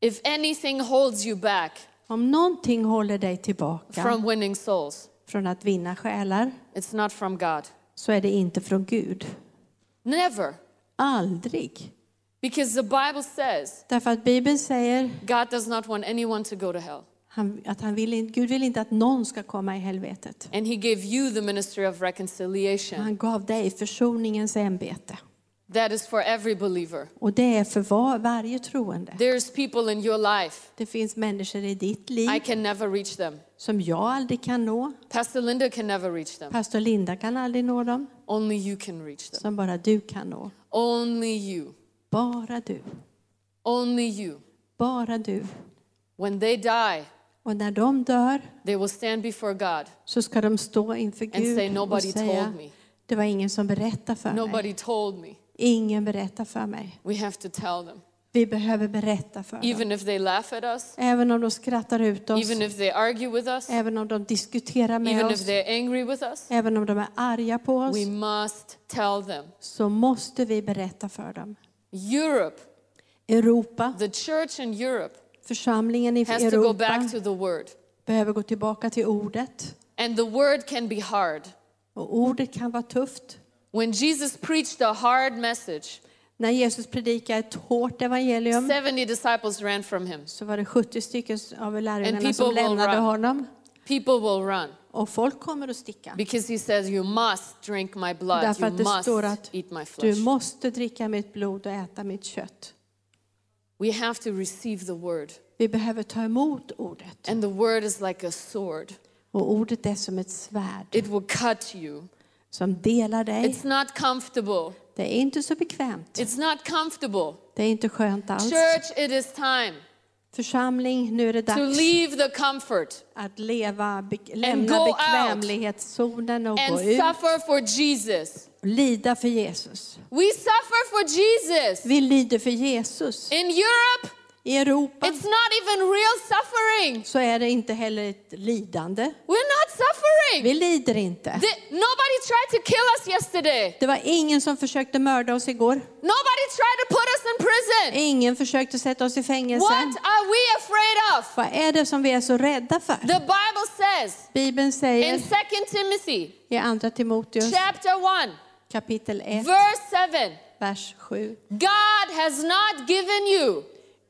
If anything holds you back, Om någonting håller dig tillbaka from winning souls, från att vinna själar it's not from God. så är det inte från Gud. Never. Aldrig. Because the Bible says Därför att Bibeln säger God does not want anyone to go to hell. han, att han vill, Gud vill inte att någon ska komma i helvetet. And He gave you the ministry of reconciliation. Han gav dig försoningens ämbete. That is for every believer. Och det är för var, varje troende. There's people in your life. Det finns människor i ditt liv I can never reach them. som jag aldrig kan nå. Pastor Linda can never reach them. Pastor Linda kan aldrig nå dem, Only you can reach them. som bara du kan nå. Only you. Bara du. Only you. Bara du. When they die, Och när de dör they will stand before God så ska de stå inför and say, Gud och Nobody säga told me. det var ingen som berättade för mig. Nobody told me. Ingen berättar för mig. We have to tell them. Vi behöver berätta för dem. Even if they laugh at us, Även om de skrattar ut oss, even if they argue with us, även om de diskuterar med even oss, if they're angry with us, även om de är arga på oss, we must tell them. så måste vi berätta för dem. Europe, Europa, the church in Europe, församlingen i has to go Europa back to the word. behöver gå tillbaka till ordet. And the word can be hard. Och ordet kan vara tufft. When Jesus preached a hard message, När Jesus predikade ett hårt evangelium 70 disciples ran from him. så var det 70 stycken av lärjungarna som lämnade run. honom. People will run Och folk kommer att sticka. because he says, You must drink my blood, Därför you att det must står att eat my du måste dricka mitt blod och äta mitt kött. We have to receive the word. Vi behöver ta emot ordet. And the word is like a sword, Och ordet är som ett svärd it will cut you. Som delar dig. It's not comfortable. Det är inte så bekvämt. It's not comfortable. Det är inte skönt alls. Church, it is time Församling, nu är det to dags leave the comfort att leva, be, lämna bekvämlighetszonen och and gå ut suffer for Jesus. och lida för Jesus. We suffer for Jesus. Vi lider för Jesus. In Europe, I Europa it's not even real suffering. så är det inte heller ett lidande. We're not suffering. Vi lider inte. The- nobody tried to kill us yesterday. Det var ingen som försökte mörda oss igår. Nobody tried to put us in prison. Ingen försökte sätta oss i fängelse. What are we afraid of? Vad är det som vi är så rädda för? The Bible says Bibeln säger in 2 Timothy i Andra Timoteus chapter 1, kapitel 1, verse 7, vers 7. God has not given you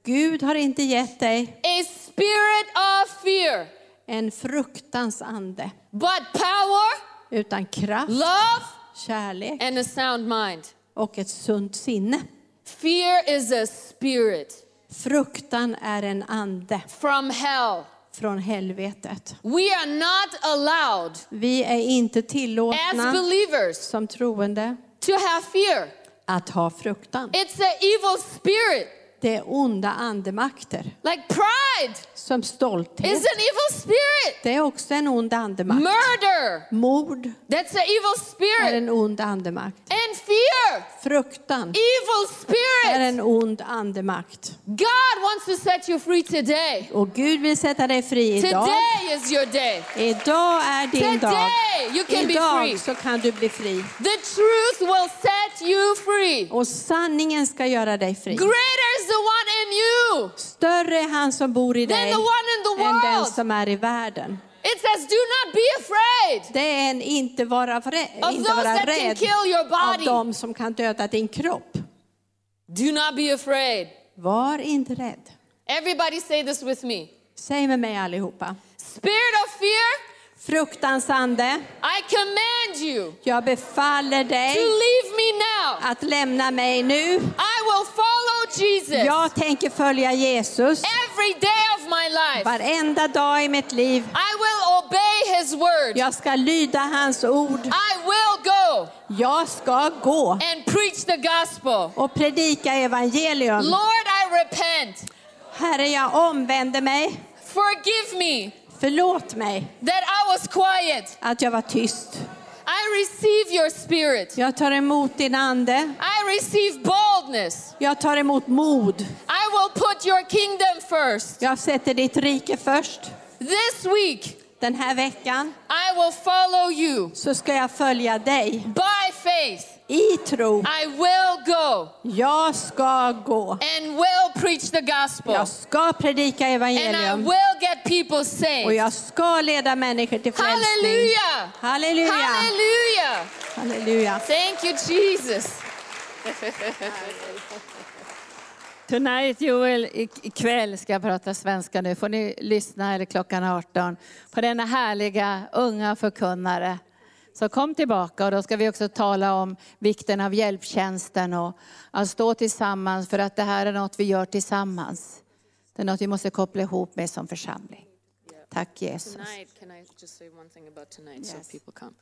Gud har inte gett dig a spirit of fear, en fruktans ande, but power, utan kraft, love, kärlek and a sound mind. och ett sunt sinne. Fear is a spirit Fruktan är en ande from hell. från helvetet. We are not allowed Vi är inte as tillåtna believers som troende to have fear. att ha fruktan. It's an evil spirit. Det är onda andemakter. Like pride Som stolthet. is an evil spirit. Det är också en ond andemakt. Murder, Mord that's an evil är spirit. en ond andemakt. And fear, Fruktan evil är spirit. en ond andemakt. God wants to set you free today. Och Gud vill sätta dig fri idag. Today is your day. Idag är din dag. Today you can be free. Idag så kan du bli fri. The truth will set you free. Och sanningen ska göra dig fri. Greater the one in you Större är han som bor i dig än den som är i världen. It says, do not be afraid Det är en inte vara, inte vara rädd kill your av dem som kan döda din kropp. Do not be afraid. Var inte rädd. Everybody say this with me. Säg med mig allihopa. Spirit of fear, Fruktans ande, I command you jag befaller to dig leave me now. att lämna mig nu. I will follow Jesus Jag tänker följa Jesus every day of my life. varenda dag i mitt liv. I will obey his word. Jag ska lyda hans ord. I will go Jag ska gå and preach the gospel. och predika evangelium. Lord, I repent. Herre, jag omvänder mig. Forgive me Förlåt mig that I was quiet. att jag var tyst. I receive your spirit. Jag tar emot din ande. I receive boldness. Jag tar emot mod. I will put your kingdom first. Jag sätter ditt rike först. This week, Den här veckan I will follow you så ska jag följa dig by faith. i tro. I will go Jag ska gå. and will preach the gospel. Jag ska predika And I evangelium. will get people Och saved. jag ska leda människor till frälsning. Hallelujah! Halleluja. Hallelujah! Halleluja. Thank you, Jesus. Tonight Joel, ikväll ska jag prata svenska nu. Får ni lyssna eller klockan 18 på denna härliga unga förkunnare. Så kom tillbaka och då ska vi också tala om vikten av hjälptjänsten och att stå tillsammans för att det här är något vi gör tillsammans. Det är något vi måste koppla ihop med som församling. Tack Jesus. Tonight, can I just say one thing about tonight so people come?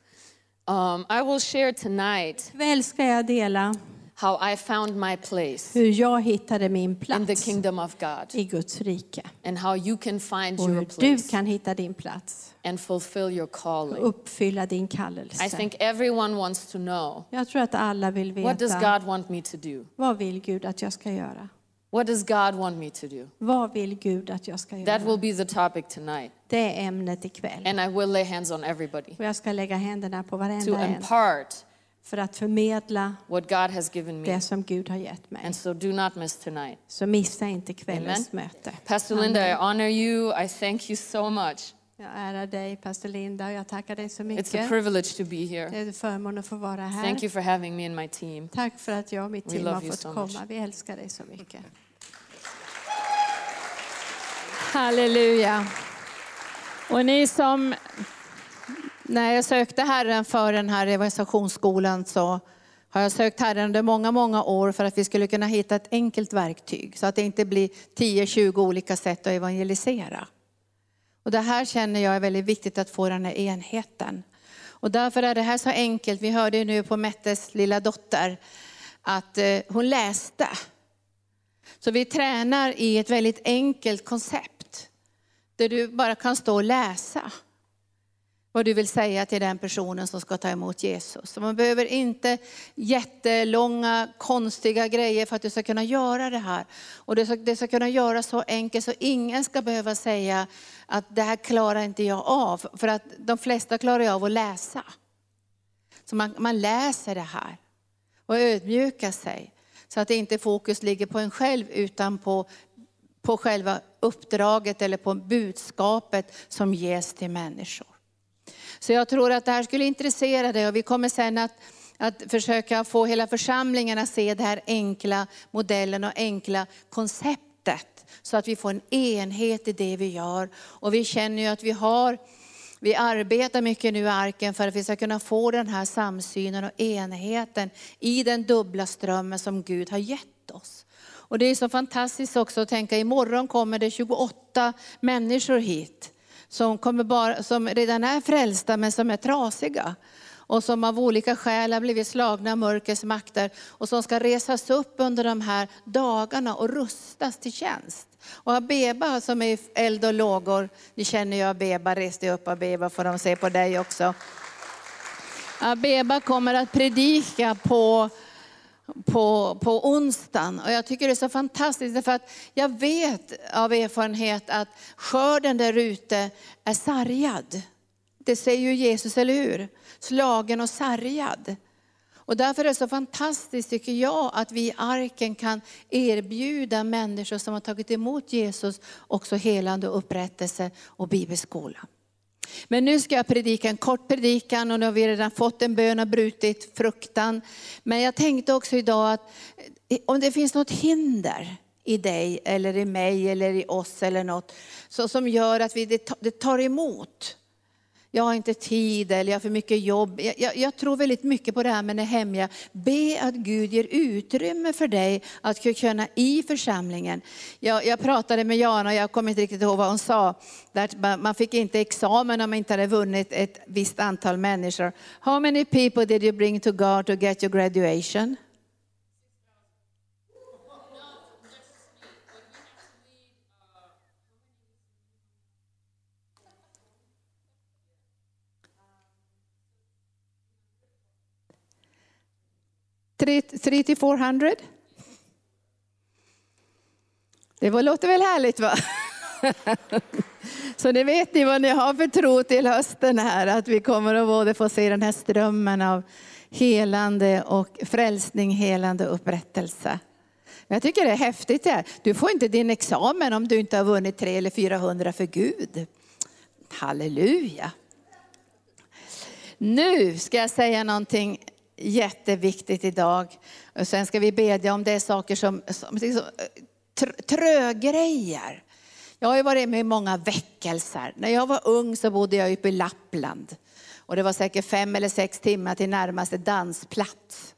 Um, I will share tonight Ikväll ska jag dela how I found my place hur jag hittade min in the plats kingdom of God i Guds rike. and how you can find Och your hur du place kan hitta din plats and fulfill your och calling. uppfylla din I kallelse. think everyone wants to know Jag tror att alla vill what does veta God want me to do? vad vill Gud att jag ska göra? What does God want me to do? Vad vill Gud att jag ska That göra? will be the topic tonight. Det är ämnet ikväll. And I will lay hands on everybody Och jag ska lägga händerna på to varenda en impart för att förmedla what God has given me. det som Gud har gett mig. And so do not miss tonight. Så missa inte kvällens Amen. möte. Pastor Linda, I honor you. I thank you so much. Jag ärar dig, pastor Linda, och jag tackar dig så It's a mycket. privilege to be Det here. är en förmån att få vara här. Thank you for having me and my team. Tack för att jag och mitt team har fått so komma. much. Vi älskar dig så mycket. Halleluja. Och ni som, när jag sökte Herren för den här evangelisationsskolan så har jag sökt Herren under många, många år för att vi skulle kunna hitta ett enkelt verktyg så att det inte blir 10-20 olika sätt att evangelisera. Och det här känner jag är väldigt viktigt att få den här enheten. Och därför är det här så enkelt. Vi hörde ju nu på Mettes lilla dotter att eh, hon läste. Så vi tränar i ett väldigt enkelt koncept. Där du bara kan stå och läsa vad du vill säga till den personen som ska ta emot Jesus. Så man behöver inte jättelånga konstiga grejer för att du ska kunna göra det här. Och det ska, det ska kunna göras så enkelt så ingen ska behöva säga att det här klarar inte jag av. För att de flesta klarar ju av att läsa. Så man, man läser det här och ödmjukar sig. Så att inte fokus ligger på en själv utan på, på själva uppdraget eller på budskapet som ges till människor. Så jag tror att det här skulle intressera dig och vi kommer sen att, att försöka få hela församlingen att se den här enkla modellen och enkla konceptet. Så att vi får en enhet i det vi gör. Och vi känner ju att vi har vi arbetar mycket nu i arken för att vi ska kunna få den här samsynen och enheten i den dubbla strömmen som Gud har gett oss. Och det är så fantastiskt också att tänka, imorgon kommer det 28 människor hit som, kommer bara, som redan är frälsta men som är trasiga. Och som av olika skäl har blivit slagna av mörkrets makter. Och som ska resas upp under de här dagarna och rustas till tjänst. Och Abeba som är i eld och lågor, ni känner ju Abeba, res dig upp Abeba får de se på dig också. Abeba kommer att predika på på, på onsdagen. Och jag tycker det är så fantastiskt för att jag vet av erfarenhet att skörden där ute är sargad. Det säger ju Jesus, eller hur? Slagen och sargad. Och därför är det så fantastiskt tycker jag att vi i arken kan erbjuda människor som har tagit emot Jesus också helande och upprättelse och bibelskola. Men nu ska jag predika en kort predikan och nu har vi redan fått en bön och brutit fruktan. Men jag tänkte också idag att eh, om det finns något hinder i dig eller i mig eller i oss eller något så som gör att vi, det tar emot. Jag har inte tid eller jag har för mycket jobb. Jag, jag, jag tror väldigt mycket på det här med Nehemja. Be att Gud ger utrymme för dig att kunna i församlingen. Jag, jag pratade med Jana, och jag kommer inte riktigt ihåg vad hon sa. That man fick inte examen om man inte hade vunnit ett visst antal människor. How many people did you bring to God to get your graduation? Three, three to 400? Det var, låter väl härligt va? Så det vet ni vad ni har för tro till hösten här, att vi kommer att både få se den här strömmen av helande och frälsning, helande och upprättelse. Jag tycker det är häftigt. Det. här. Du får inte din examen om du inte har vunnit 300 eller 400 för Gud. Halleluja. Nu ska jag säga någonting jätteviktigt idag. Och sen ska vi bedja om det är saker som, som liksom, tr- trögrejer. Jag har ju varit med i många väckelser. När jag var ung så bodde jag uppe i Lappland. Och det var säkert fem eller sex timmar till närmaste dansplats.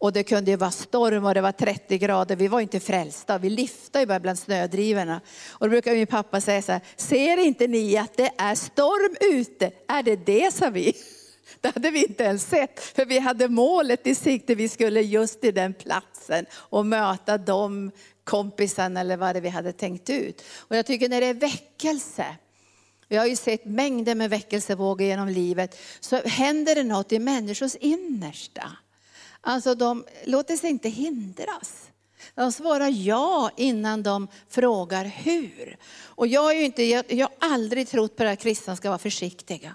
Och det kunde ju vara storm och det var 30 grader. Vi var inte frälsta. Vi liftade ju bara bland snödrivorna. Och då brukar min pappa säga så här, ser inte ni att det är storm ute? Är det det, sa vi. Det hade vi inte ens sett, för vi hade målet i sikte. Vi skulle just till den platsen och möta de kompisarna eller vad det vi hade tänkt ut. Och jag tycker när det är väckelse, vi har ju sett mängder med väckelsevågor genom livet, så händer det något i människors innersta. Alltså de låter sig inte hindras. De svarar ja innan de frågar hur. Och jag, är ju inte, jag, jag har aldrig trott på att kristna ska vara försiktiga.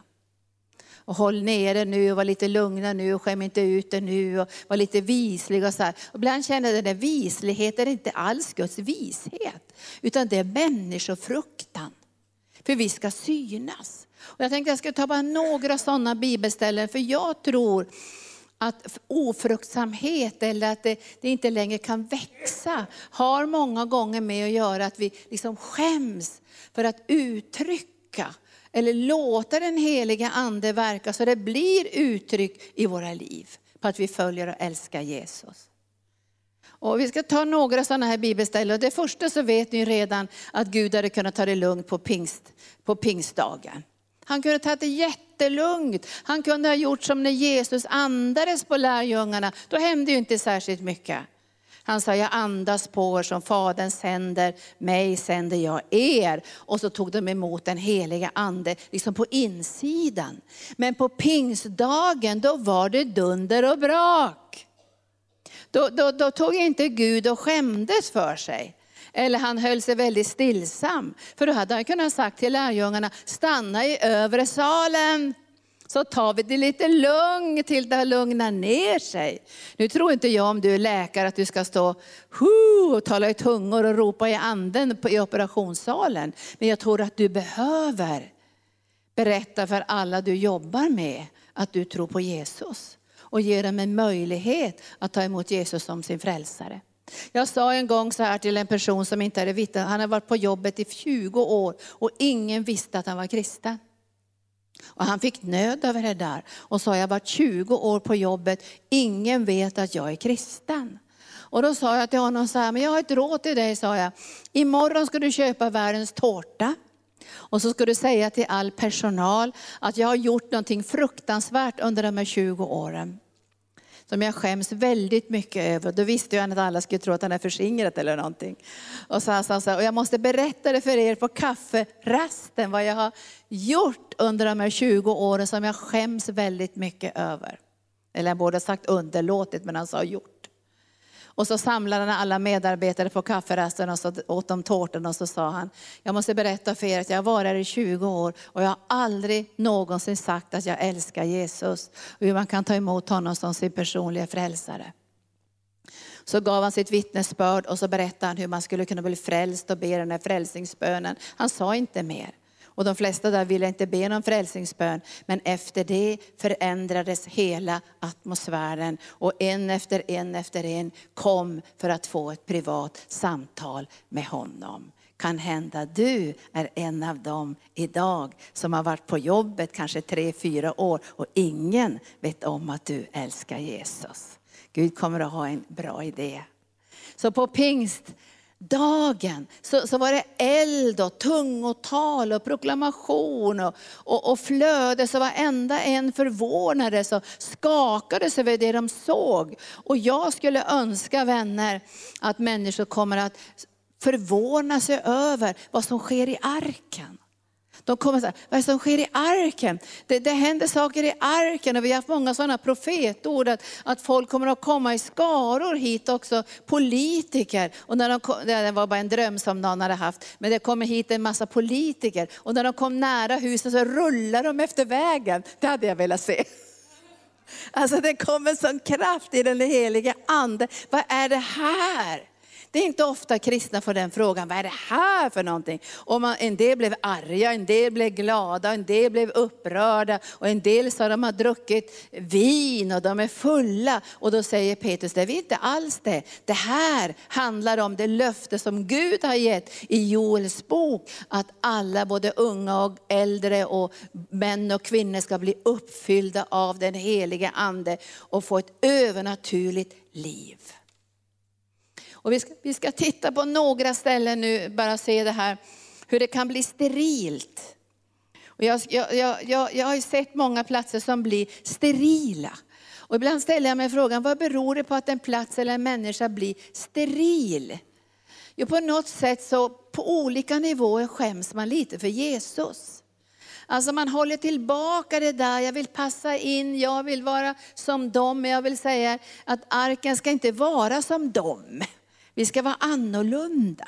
Och håll nere nu och var lite lugna nu och skäm inte ut det nu och var lite vislig och så här. Och ibland känner jag att den där visligheten är inte alls Guds vishet, utan det är människofruktan. För vi ska synas. Och jag tänkte jag ska ta bara några sådana bibelställen, för jag tror att ofruktsamhet eller att det, det, inte längre kan växa har många gånger med att göra att vi liksom skäms för att uttrycka eller låta den heliga ande verka så det blir uttryck i våra liv på att vi följer och älskar Jesus. Och vi ska ta några sådana här bibelställen. Det första så vet ni redan att Gud hade kunnat ta det lugnt på, pingst, på pingstdagen. Han kunde ta det jättelugnt. Han kunde ha gjort som när Jesus andades på lärjungarna. Då hände ju inte särskilt mycket. Han sa, jag andas på er som Fadern sänder mig, sänder jag er. Och så tog de emot den heliga ande, liksom på insidan. Men på pingstdagen, då var det dunder och brak. Då, då, då tog inte Gud och skämdes för sig. Eller han höll sig väldigt stillsam. För då hade han kunnat sagt till lärjungarna, stanna i övre salen. Så tar vi det lite lugnt till det lugnar ner sig. Nu tror inte jag om du är läkare att du ska stå och tala i tungor och ropa i anden i operationssalen. Men jag tror att du behöver berätta för alla du jobbar med att du tror på Jesus. Och ge dem en möjlighet att ta emot Jesus som sin frälsare. Jag sa en gång så här till en person som inte hade vittnat, han har varit på jobbet i 20 år och ingen visste att han var kristen. Och han fick nöd över det där och sa, jag var varit 20 år på jobbet, ingen vet att jag är kristen. Och då sa jag till honom så här, men jag har ett råd till dig, sa jag. Imorgon ska du köpa världens tårta. Och så ska du säga till all personal att jag har gjort någonting fruktansvärt under de här 20 åren som jag skäms väldigt mycket över. Då visste jag att alla skulle tro att han är förskingrat eller någonting. Och så han sa så här, och jag måste berätta det för er på kafferasten vad jag har gjort under de här 20 åren som jag skäms väldigt mycket över. Eller han borde ha sagt underlåtit, men han sa gjort. Och så samlade han alla medarbetare på kafferasten och så åt de tårtan och så sa han, jag måste berätta för er att jag har varit här i 20 år och jag har aldrig någonsin sagt att jag älskar Jesus och hur man kan ta emot honom som sin personliga frälsare. Så gav han sitt vittnesbörd och så berättade han hur man skulle kunna bli frälst och be den här frälsningsbönen. Han sa inte mer. Och de flesta där ville inte be någon frälsningsbön. Men efter det förändrades hela atmosfären. Och en efter en efter en kom för att få ett privat samtal med honom. Kan hända du är en av dem idag som har varit på jobbet kanske tre, fyra år och ingen vet om att du älskar Jesus. Gud kommer att ha en bra idé. Så på pingst dagen så, så var det eld och tungotal och proklamation och, och, och flöde. Så varenda en förvånades och skakades över det de såg. Och jag skulle önska vänner att människor kommer att förvåna sig över vad som sker i arken. De kommer säga, vad är det som sker i arken? Det, det händer saker i arken och vi har haft många sådana profetord att, att folk kommer att komma i skaror hit också, politiker. Och när de kom, det var bara en dröm som någon hade haft, men det kommer hit en massa politiker. Och när de kom nära huset så rullar de efter vägen. Det hade jag velat se. Alltså det kommer sån kraft i den heliga ande. Vad är det här? Det är inte ofta kristna får den frågan, vad är det här för någonting? Och man, en del blev arga, en del blev glada, en del blev upprörda och en del sa de har druckit vin och de är fulla. Och då säger Petrus, det är vi inte alls det. Det här handlar om det löfte som Gud har gett i Joels bok, att alla, både unga och äldre och män och kvinnor ska bli uppfyllda av den heliga ande och få ett övernaturligt liv. Och vi, ska, vi ska titta på några ställen nu, bara se det här, hur det kan bli sterilt. Och jag, jag, jag, jag har ju sett många platser som blir sterila. Och ibland ställer jag mig frågan, vad beror det på att en plats eller en människa blir steril? Jo, på något sätt så på olika nivåer skäms man lite för Jesus. Alltså man håller tillbaka det där, jag vill passa in, jag vill vara som dem, men jag vill säga att arken ska inte vara som dem. Vi ska vara annorlunda.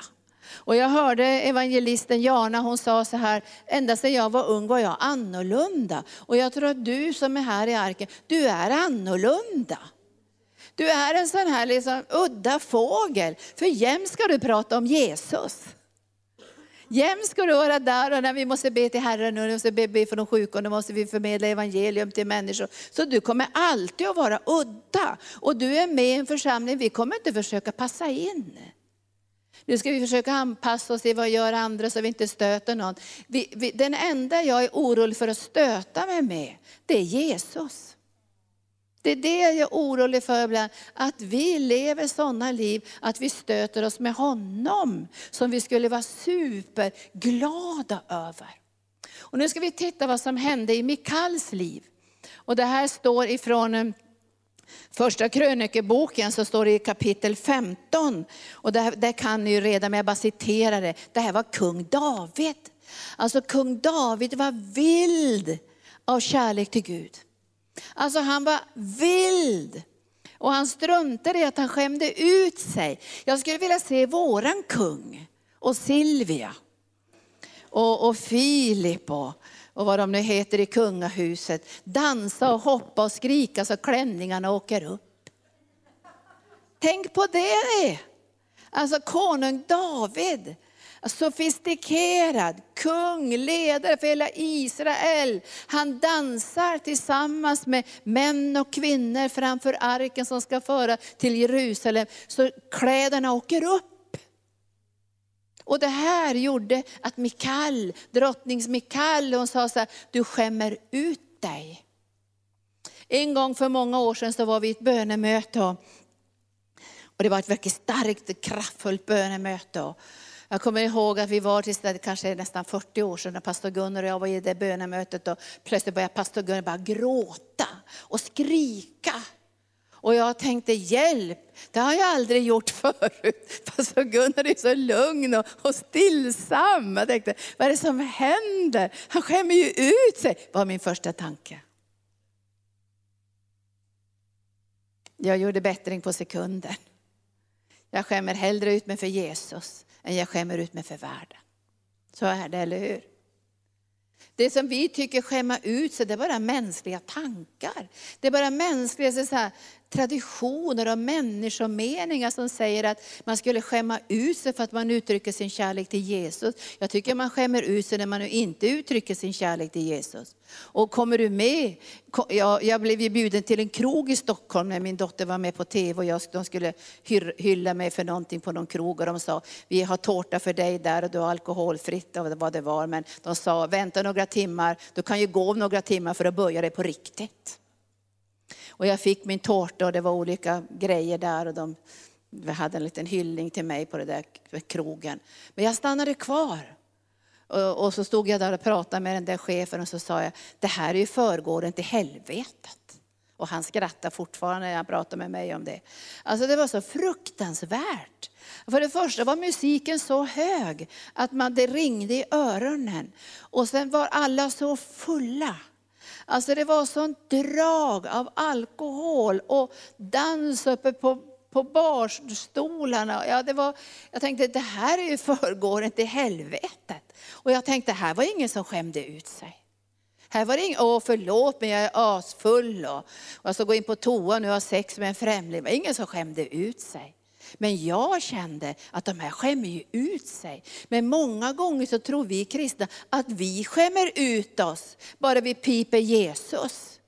Och jag hörde evangelisten Jana, hon sa så här, ända sedan jag var ung var jag annorlunda. Och jag tror att du som är här i arken, du är annorlunda. Du är en sån här liksom udda fågel, för jämt ska du prata om Jesus. Jämt ska du vara där och när vi måste be till Herren och måste be, be för de sjuka och då måste vi förmedla evangelium till människor. Så du kommer alltid att vara udda. Och du är med i en församling, vi kommer inte försöka passa in. Nu ska vi försöka anpassa oss till vad gör andra så vi inte stöter någon. Vi, vi, den enda jag är orolig för att stöta mig med, det är Jesus. Det är det jag är orolig för ibland, att vi lever sådana liv att vi stöter oss med honom, som vi skulle vara superglada över. Och nu ska vi titta vad som hände i Mikals liv. Och det här står ifrån eh, Första krönikeboken så står det i kapitel 15, och där, det kan ni ju redan, men jag bara citerar det. Det här var kung David. Alltså kung David var vild av kärlek till Gud. Alltså han var vild. Och han struntade i att han skämde ut sig. Jag skulle vilja se våran kung och Silvia och, och Filip och, och vad de nu heter i kungahuset. Dansa och hoppa och skrika så klänningarna åker upp. Tänk på det! Alltså konung David sofistikerad kung, ledare för hela Israel. Han dansar tillsammans med män och kvinnor framför arken som ska föra till Jerusalem. Så kläderna åker upp. Och det här gjorde att Mikal, drottnings Mikal, hon sa så här, du skämmer ut dig. En gång för många år sedan så var vi i ett bönemöte och, det var ett väldigt starkt, kraftfullt bönemöte. Jag kommer ihåg att vi var till det kanske nästan 40 år sedan, när pastor Gunnar och jag var i det bönemötet och plötsligt började pastor Gunnar bara gråta och skrika. Och jag tänkte hjälp, det har jag aldrig gjort förut. Pastor Gunnar är så lugn och, och stillsam. Jag tänkte, vad är det som händer? Han skämmer ju ut sig, var min första tanke. Jag gjorde bättring på sekunden. Jag skämmer hellre ut mig för Jesus än jag skämmer ut mig för världen. Så är det, eller hur? Det som vi tycker skämma ut sig, det är bara mänskliga tankar. Det är bara mänskliga så här, traditioner och människomeningar som säger att man skulle skämma ut sig för att man uttrycker sin kärlek till Jesus. Jag tycker man skämmer ut sig när man inte uttrycker sin kärlek till Jesus. Och kommer du med, jag, jag blev ju bjuden till en krog i Stockholm när min dotter var med på tv och jag, de skulle hylla mig för någonting på någon krog och de sa, vi har tårta för dig där och du har alkoholfritt och vad det var. Men de sa, vänta några timmar, du kan ju gå några timmar för att börja det på riktigt. Och jag fick min tårta och det var olika grejer där och de vi hade en liten hyllning till mig på det där krogen. Men jag stannade kvar. Och, och så stod jag där och pratade med den där chefen och så sa jag, det här är ju förgården till helvetet. Och han skrattar fortfarande när han pratar med mig om det. Alltså det var så fruktansvärt. För det första var musiken så hög att man, det ringde i öronen. Och sen var alla så fulla. Alltså det var sånt drag av alkohol och dans uppe på, på barstolarna. Ja, det var, jag tänkte, det här är ju förgården till helvetet. Och jag tänkte, här var ingen som skämde ut sig. Här var det ingen, åh förlåt men jag är asfull och, och jag ska gå in på toa nu och ha sex med en främling. Det var ingen som skämde ut sig. Men jag kände att de här skämmer ju ut sig. Men många gånger så tror vi kristna att vi skämmer ut oss bara vi piper Jesus.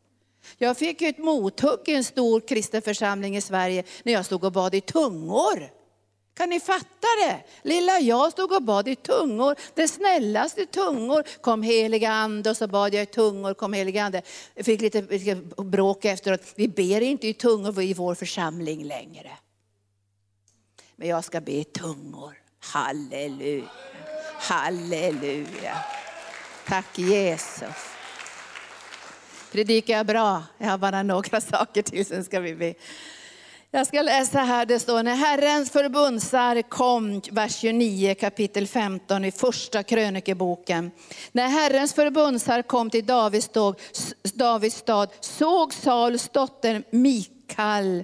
Jag fick ett mothugg i en stor kristen församling i Sverige när jag stod och bad i tungor. Kan ni fatta det? Lilla jag stod och bad i tungor, det snällaste tungor. Kom heliga ande och så bad jag i tungor, kom heliga ande. Jag fick lite, lite bråk efteråt. Vi ber inte i tungor i vår församling längre. Men jag ska be i tungor. Halleluja, halleluja. Tack Jesus. Predikar jag bra? Jag har bara några saker till, sen ska vi be. Jag ska läsa här, det står när Herrens förbundsar kom, vers 29 kapitel 15 i första krönikeboken. När Herrens förbundsar kom till Davids stad, Davids stad såg Sauls dotter Mikal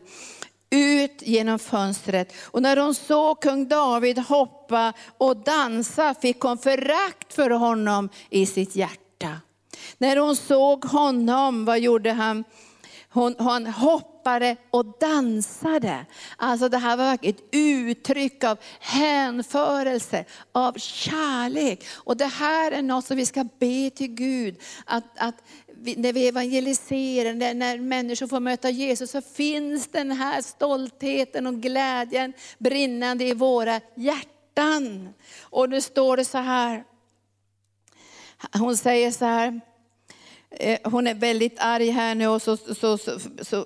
ut genom fönstret. Och när hon såg kung David hoppa och dansa fick hon förakt för honom i sitt hjärta. När hon såg honom, vad gjorde han? Hon, hon hoppade och dansade. Alltså det här var ett uttryck av hänförelse, av kärlek. Och det här är något som vi ska be till Gud. Att, att vi, när vi evangeliserar, när, när människor får möta Jesus så finns den här stoltheten och glädjen brinnande i våra hjärtan. Och nu står det så här, hon säger så här, eh, hon är väldigt arg här nu och så, så, så, så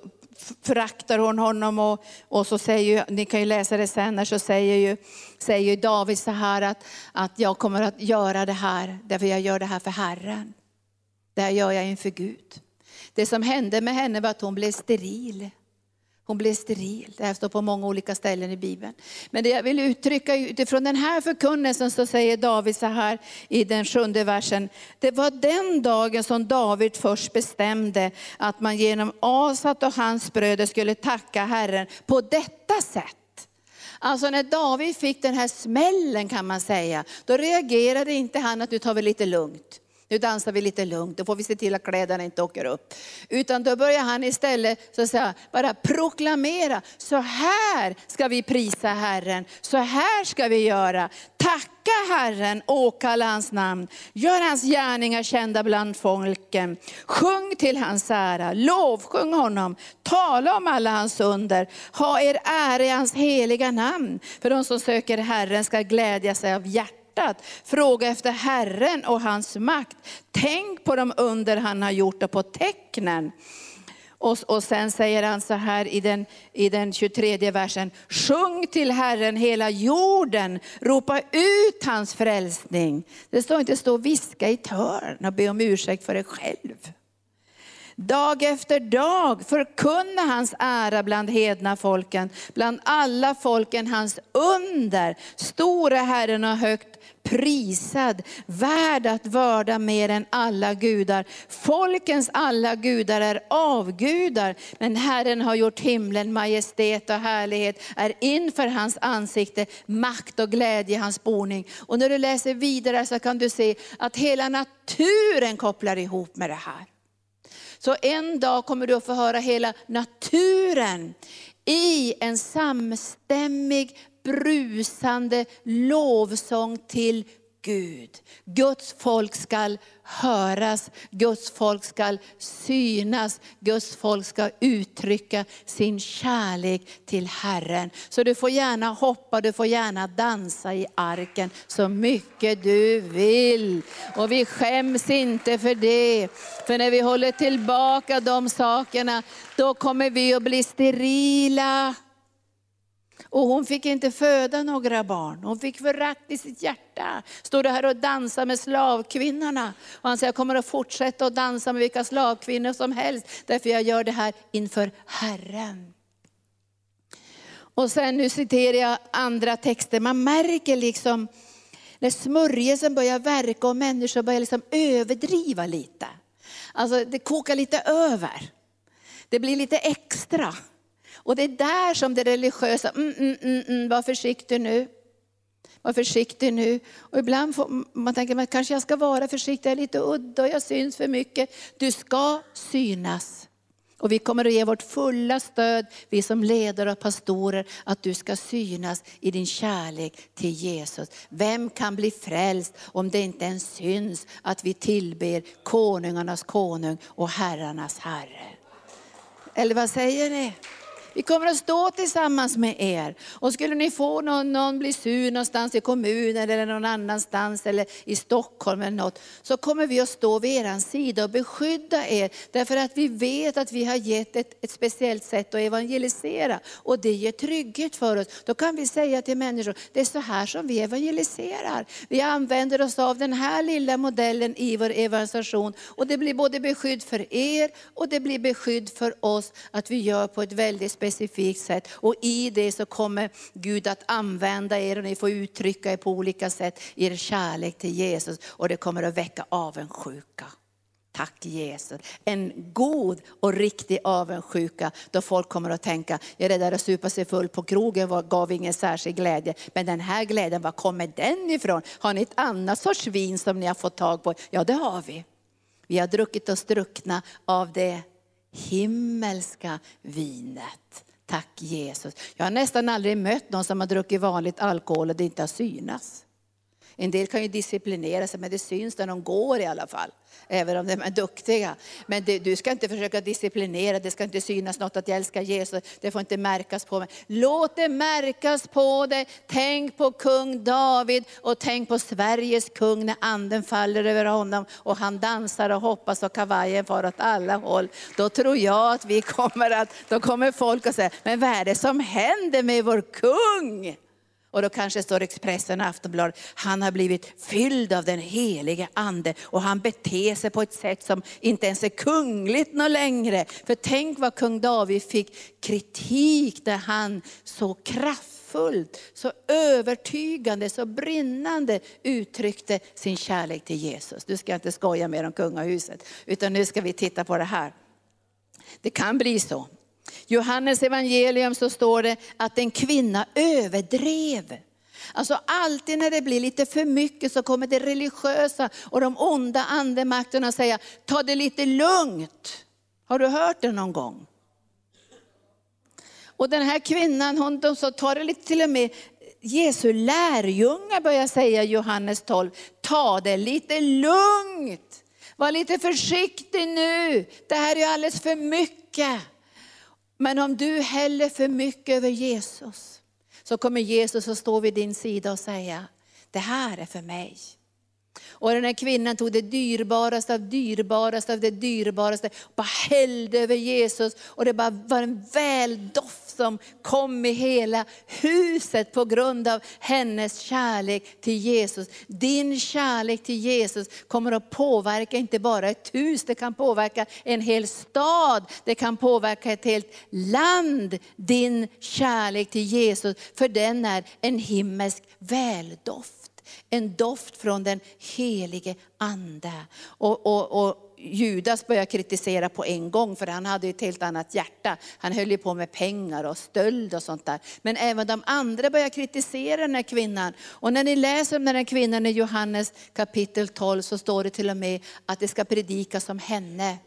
föraktar hon honom och, och så säger ju, ni kan ju läsa det sen, så säger ju, säger ju David så här att, att jag kommer att göra det här, därför jag gör det här för Herren. Det här gör jag inför Gud. Det som hände med henne var att hon blev steril. Hon blev steril. Det här står på många olika ställen i Bibeln. Men det jag vill uttrycka utifrån den här förkunnelsen så säger David så här i den sjunde versen. Det var den dagen som David först bestämde att man genom Asat och hans bröder skulle tacka Herren på detta sätt. Alltså när David fick den här smällen kan man säga, då reagerade inte han att nu tar vi lite lugnt. Nu dansar vi lite lugnt, då får vi se till att kläderna inte åker upp. Utan då börjar han istället så att säga, bara proklamera, så här ska vi prisa Herren, så här ska vi göra. Tacka Herren, åkalla hans namn, gör hans gärningar kända bland folken. Sjung till hans ära, lovsjung honom, tala om alla hans under. Ha er ära i hans heliga namn. För de som söker Herren ska glädja sig av hjärtat hjärtat. Fråga efter Herren och hans makt. Tänk på de under han har gjort och på tecknen. Och, och sen säger han så här i den, i den 23 versen. Sjung till Herren hela jorden, ropa ut hans frälsning. Det står inte stå och viska i ett hörn och be om ursäkt för dig själv. Dag efter dag förkunna hans ära bland hedna folken, bland alla folken hans under. Store Herren och högt prisad, värd att vörda mer än alla gudar. Folkens alla gudar är avgudar, men Herren har gjort himlen, majestät och härlighet är inför hans ansikte, makt och glädje i hans boning. Och när du läser vidare så kan du se att hela naturen kopplar ihop med det här. Så en dag kommer du att få höra hela naturen i en samstämmig brusande lovsång till Gud. Guds folk ska höras, Guds folk ska synas, Guds folk ska uttrycka sin kärlek till Herren. Så du får gärna hoppa, du får gärna dansa i arken så mycket du vill. Och vi skäms inte för det. För när vi håller tillbaka de sakerna, då kommer vi att bli sterila. Och hon fick inte föda några barn. Hon fick förakt i sitt hjärta. Stod här och dansade med slavkvinnorna. Och han säger, jag kommer att fortsätta att dansa med vilka slavkvinnor som helst. Därför jag gör det här inför Herren. Och sen nu citerar jag andra texter. Man märker liksom när smörjelsen börjar verka och människor börjar liksom överdriva lite. Alltså det kokar lite över. Det blir lite extra. Och det är där som det religiösa, mm, mm, mm, mm, var försiktig nu. var försiktig nu. Och ibland får man tänker man kanske jag ska vara försiktig, jag är lite udda och jag syns för mycket. Du ska synas. Och vi kommer att ge vårt fulla stöd, vi som ledare och pastorer, att du ska synas i din kärlek till Jesus. Vem kan bli frälst om det inte ens syns att vi tillber konungarnas konung och herrarnas herre? Eller vad säger ni? Vi kommer att stå tillsammans med er. Och skulle ni få någon, någon bli sur någonstans i kommunen eller någon annanstans eller i Stockholm eller något, så kommer vi att stå vid er sida och beskydda er. Därför att vi vet att vi har gett ett, ett speciellt sätt att evangelisera. Och det ger trygghet för oss. Då kan vi säga till människor, det är så här som vi evangeliserar. Vi använder oss av den här lilla modellen i vår evangelisation. Och det blir både beskydd för er och det blir beskydd för oss att vi gör på ett väldigt speciellt specifikt sätt. Och i det så kommer Gud att använda er och ni får uttrycka er på olika sätt, er kärlek till Jesus. Och det kommer att väcka avundsjuka. Tack Jesus. En god och riktig avundsjuka då folk kommer att tänka, jag det där att supa sig full på krogen var, gav ingen särskild glädje. Men den här glädjen, var kommer den ifrån? Har ni ett annat sorts vin som ni har fått tag på? Ja det har vi. Vi har druckit oss druckna av det himmelska vinet. Tack Jesus. Jag har nästan aldrig mött någon som har druckit vanligt alkohol och det inte har synats. En del kan ju disciplinera sig men det syns när de går i alla fall även om de är duktiga. Men det, du ska inte försöka disciplinera, det ska inte synas något att jag älskar Jesus, det får inte märkas på mig. Låt det märkas på dig. Tänk på kung David och tänk på Sveriges kung när anden faller över honom och han dansar och hoppas och kavajen far åt alla håll. Då tror jag att vi kommer att, då kommer folk att säga, men vad är det som händer med vår kung? Och då kanske står Expressen och Aftonbladet, han har blivit fylld av den helige ande och han beter sig på ett sätt som inte ens är kungligt något längre. För tänk vad kung David fick kritik där han så kraftfullt, så övertygande, så brinnande uttryckte sin kärlek till Jesus. Nu ska jag inte skoja mer om kungahuset, utan nu ska vi titta på det här. Det kan bli så Johannes evangelium så står det att en kvinna överdrev. Alltså alltid när det blir lite för mycket så kommer det religiösa och de onda andemakterna säga, ta det lite lugnt. Har du hört det någon gång? Och den här kvinnan, hon de så tar det lite till och med, Jesu lärjungar börjar säga i Johannes 12, ta det lite lugnt. Var lite försiktig nu, det här är alldeles för mycket. Men om du häller för mycket över Jesus, så kommer Jesus att stå vid din sida och säga, det här är för mig. Och den här kvinnan tog det dyrbaraste av dyrbaraste av det dyrbaraste, bara hällde över Jesus och det bara var en väldoft som kom i hela huset på grund av hennes kärlek till Jesus. Din kärlek till Jesus kommer att påverka inte bara ett hus, det kan påverka en hel stad, det kan påverka ett helt land. Din kärlek till Jesus, för den är en himmelsk väldoft. En doft från den helige ande. Och, och, och Judas började kritisera på en gång för han hade ett helt annat hjärta. Han höll ju på med pengar och stöld och sånt där. Men även de andra började kritisera den här kvinnan. Och när ni läser om den här kvinnan i Johannes kapitel 12 så står det till och med att det ska predikas om henne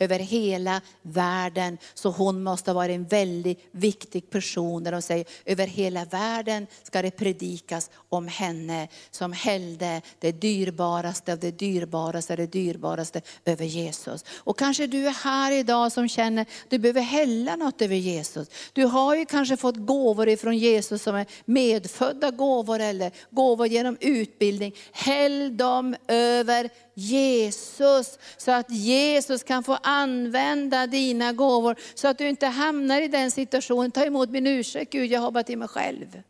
över hela världen. Så hon måste vara en väldigt viktig person när de säger över hela världen ska det predikas om henne som hällde det dyrbaraste av det dyrbaraste, det dyrbaraste över Jesus. Och kanske du är här idag som känner du behöver hälla något över Jesus. Du har ju kanske fått gåvor ifrån Jesus som är medfödda gåvor eller gåvor genom utbildning. Häll dem över Jesus, så att Jesus kan få använda dina gåvor, så att du inte hamnar i den situationen, ta emot min ursäkt Gud, jag har bara till mig själv.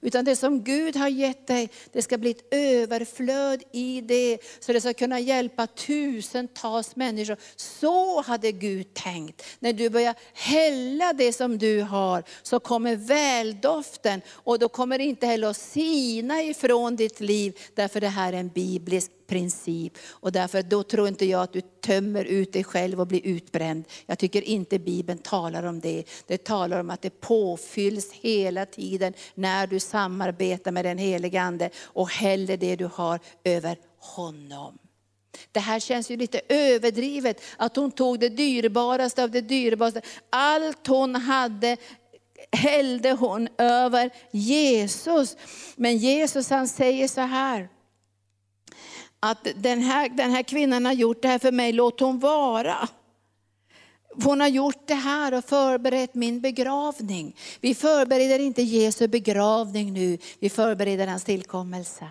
Utan det som Gud har gett dig, det ska bli ett överflöd i det, så det ska kunna hjälpa tusentals människor. Så hade Gud tänkt. När du börjar hälla det som du har, så kommer väldoften och då kommer det inte heller att sina ifrån ditt liv, därför det här är en biblisk princip. Och därför då tror inte jag att du tömmer ut dig själv och blir utbränd. Jag tycker inte Bibeln talar om det. Det talar om att det påfylls hela tiden när du samarbetar med den helige Ande och häller det du har över honom. Det här känns ju lite överdrivet, att hon tog det dyrbaraste av det dyrbaraste. Allt hon hade hällde hon över Jesus. Men Jesus han säger så här, att den här, den här kvinnan har gjort det här för mig, låt hon vara. Hon har gjort det här och förberett min begravning. Vi förbereder inte Jesu begravning nu, vi förbereder hans tillkommelse.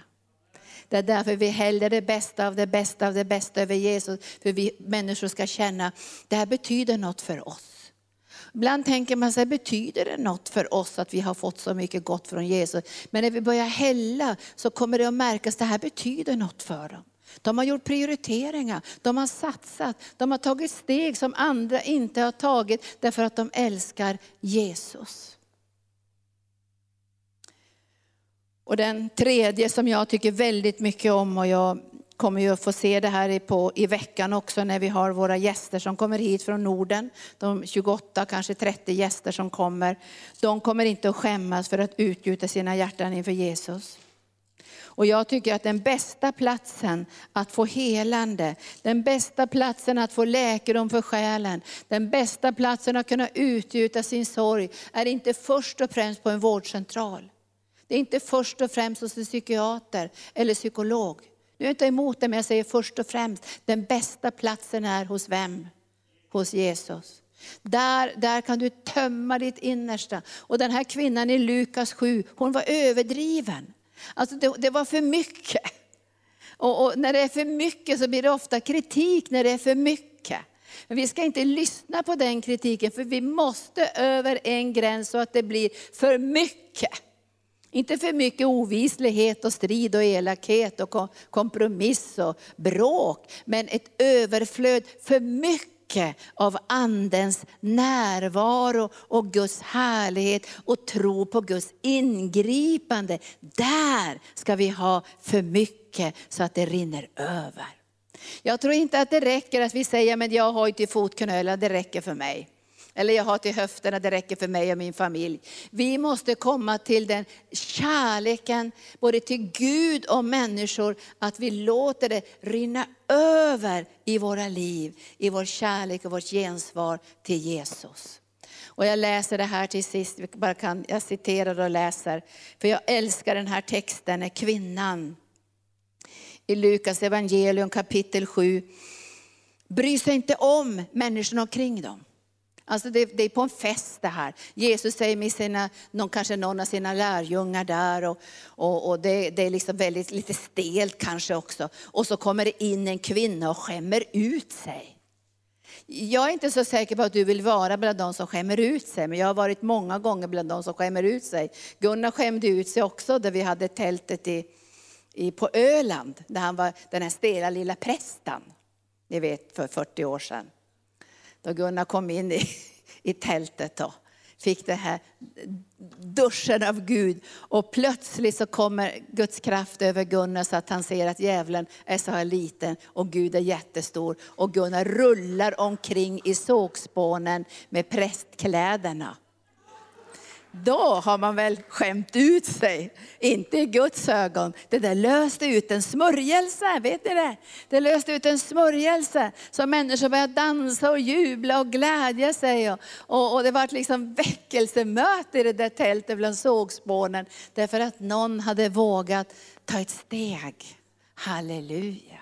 Det är därför vi häller det bästa av det bästa av det bästa över Jesus. För vi människor ska känna, det här betyder något för oss. Ibland tänker man sig, betyder det något för oss att vi har fått så mycket gott från Jesus? Men när vi börjar hälla så kommer det att märkas, det här betyder något för dem. De har gjort prioriteringar, de har satsat, de har tagit steg som andra inte har tagit därför att de älskar Jesus. Och den tredje som jag tycker väldigt mycket om och jag kommer ju att få se det här på, i veckan också när vi har våra gäster som kommer hit från Norden. De 28, kanske 30 gäster som kommer. De kommer inte att skämmas för att utgjuta sina hjärtan inför Jesus. Och jag tycker att den bästa platsen att få helande, den bästa platsen att få läkedom för själen, den bästa platsen att kunna utgjuta sin sorg är inte först och främst på en vårdcentral. Det är inte först och främst hos en psykiater eller psykolog. Nu är jag inte emot det, men jag säger först och främst, den bästa platsen är hos vem? Hos Jesus. Där, där kan du tömma ditt innersta. Och den här kvinnan i Lukas 7, hon var överdriven. Alltså det, det var för mycket. Och, och, när det är för mycket så blir det ofta kritik när det är för mycket. Men vi ska inte lyssna på den kritiken, för vi måste över en gräns så att det blir för mycket. Inte för mycket ovislighet och strid och elakhet och kompromiss och bråk, men ett överflöd för mycket av andens närvaro och Guds härlighet och tro på Guds ingripande. Där ska vi ha för mycket så att det rinner över. Jag tror inte att det räcker att vi säger, men jag har ju till fotknölar, det räcker för mig. Eller jag har till höfterna, det räcker för mig och min familj. Vi måste komma till den kärleken, både till Gud och människor, att vi låter det rinna över i våra liv, i vår kärlek och vårt gensvar till Jesus. Och jag läser det här till sist, bara kan, jag citerar och läser, för jag älskar den här texten, när kvinnan i Lukas evangelium kapitel 7 bryr sig inte om människorna omkring dem. Alltså det, det, är på en fest det här. Jesus säger med sina, någon, kanske någon av sina lärjungar där och, och, och det, det, är liksom väldigt lite stelt kanske också. Och så kommer det in en kvinna och skämmer ut sig. Jag är inte så säker på att du vill vara bland de som skämmer ut sig, men jag har varit många gånger bland de som skämmer ut sig. Gunnar skämde ut sig också där vi hade tältet i, i, på Öland, där han var den här stela lilla prästen. Ni vet för 40 år sedan. Då Gunnar kom in i, i tältet och fick den här duschen av Gud och plötsligt så kommer Guds kraft över Gunnar så att han ser att djävulen är så här liten och Gud är jättestor. Och Gunnar rullar omkring i sågspånen med prästkläderna då har man väl skämt ut sig. Inte i Guds ögon. Det där löste ut en smörjelse, vet ni det? Det löste ut en smörjelse. Så människor började dansa och jubla och glädja sig. Och, och, och det var liksom väckelsemöte i det där tältet bland sågspånen. Därför att någon hade vågat ta ett steg. Halleluja.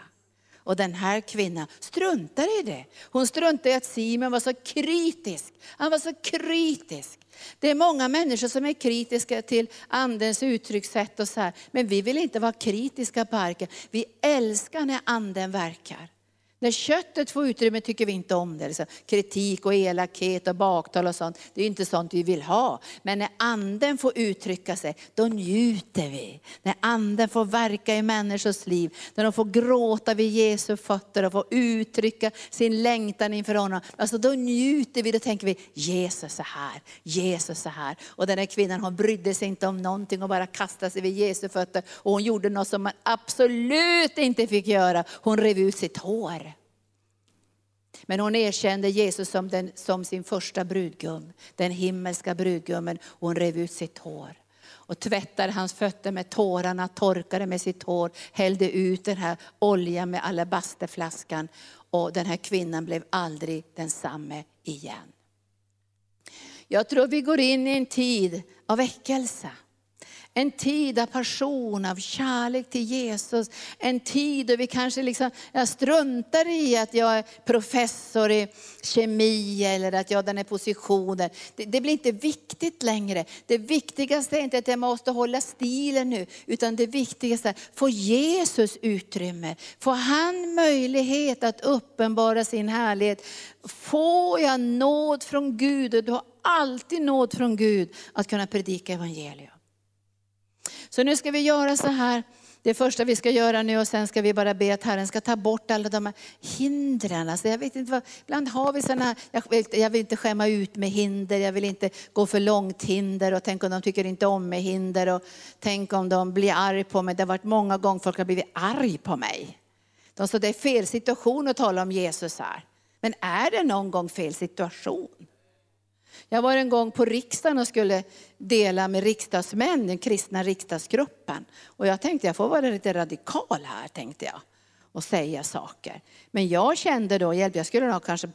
Och den här kvinnan struntar i det. Hon struntar i att Simon var så kritisk. Han var så kritisk. Det är många människor som är kritiska till andens uttryckssätt och så här. Men vi vill inte vara kritiska på arken. Vi älskar när anden verkar. När köttet får utrymme tycker vi inte om det. Liksom kritik och elakhet och baktal och sånt, det är inte sånt vi vill ha. Men när anden får uttrycka sig, då njuter vi. När anden får verka i människors liv, när de får gråta vid Jesu fötter och får uttrycka sin längtan inför honom. Alltså då njuter vi, då tänker vi Jesus är här, Jesus är här. Och den här kvinnan hon brydde sig inte om någonting och bara kastade sig vid Jesu fötter. Och hon gjorde något som man absolut inte fick göra, hon rev ut sitt hår. Men hon erkände Jesus som, den, som sin första brudgum, den himmelska brudgummen. Och hon rev ut sitt hår och tvättade hans fötter med tårarna, torkade med sitt hår, hällde ut den här oljan med alabasterflaskan. Och den här kvinnan blev aldrig densamme igen. Jag tror vi går in i en tid av väckelse. En tid av passion, av kärlek till Jesus. En tid då vi kanske liksom, jag struntar i att jag är professor i kemi eller att jag har den här positionen. Det, det, blir inte viktigt längre. Det viktigaste är inte att jag måste hålla stilen nu, utan det viktigaste är att få Jesus utrymme. Får han möjlighet att uppenbara sin härlighet. Får jag nåd från Gud, och du har alltid nåd från Gud, att kunna predika evangelium. Så nu ska vi göra så här. Det första vi ska göra nu och sen ska vi bara be att Herren ska ta bort alla de här hindren. Alltså jag vet inte vad, ibland har vi sådana här, jag vill, jag vill inte skämma ut med hinder, jag vill inte gå för långt hinder och tänk om de tycker inte om mig hinder och tänk om de blir arg på mig. Det har varit många gånger folk har blivit arg på mig. De sa det är fel situation att tala om Jesus här. Men är det någon gång fel situation? Jag var en gång på riksdagen och skulle dela med riksdagsmän, den kristna riksdagsgruppen. Och jag tänkte jag får vara lite radikal här, tänkte jag. Och säga saker. Men jag kände då, jag skulle nog kanske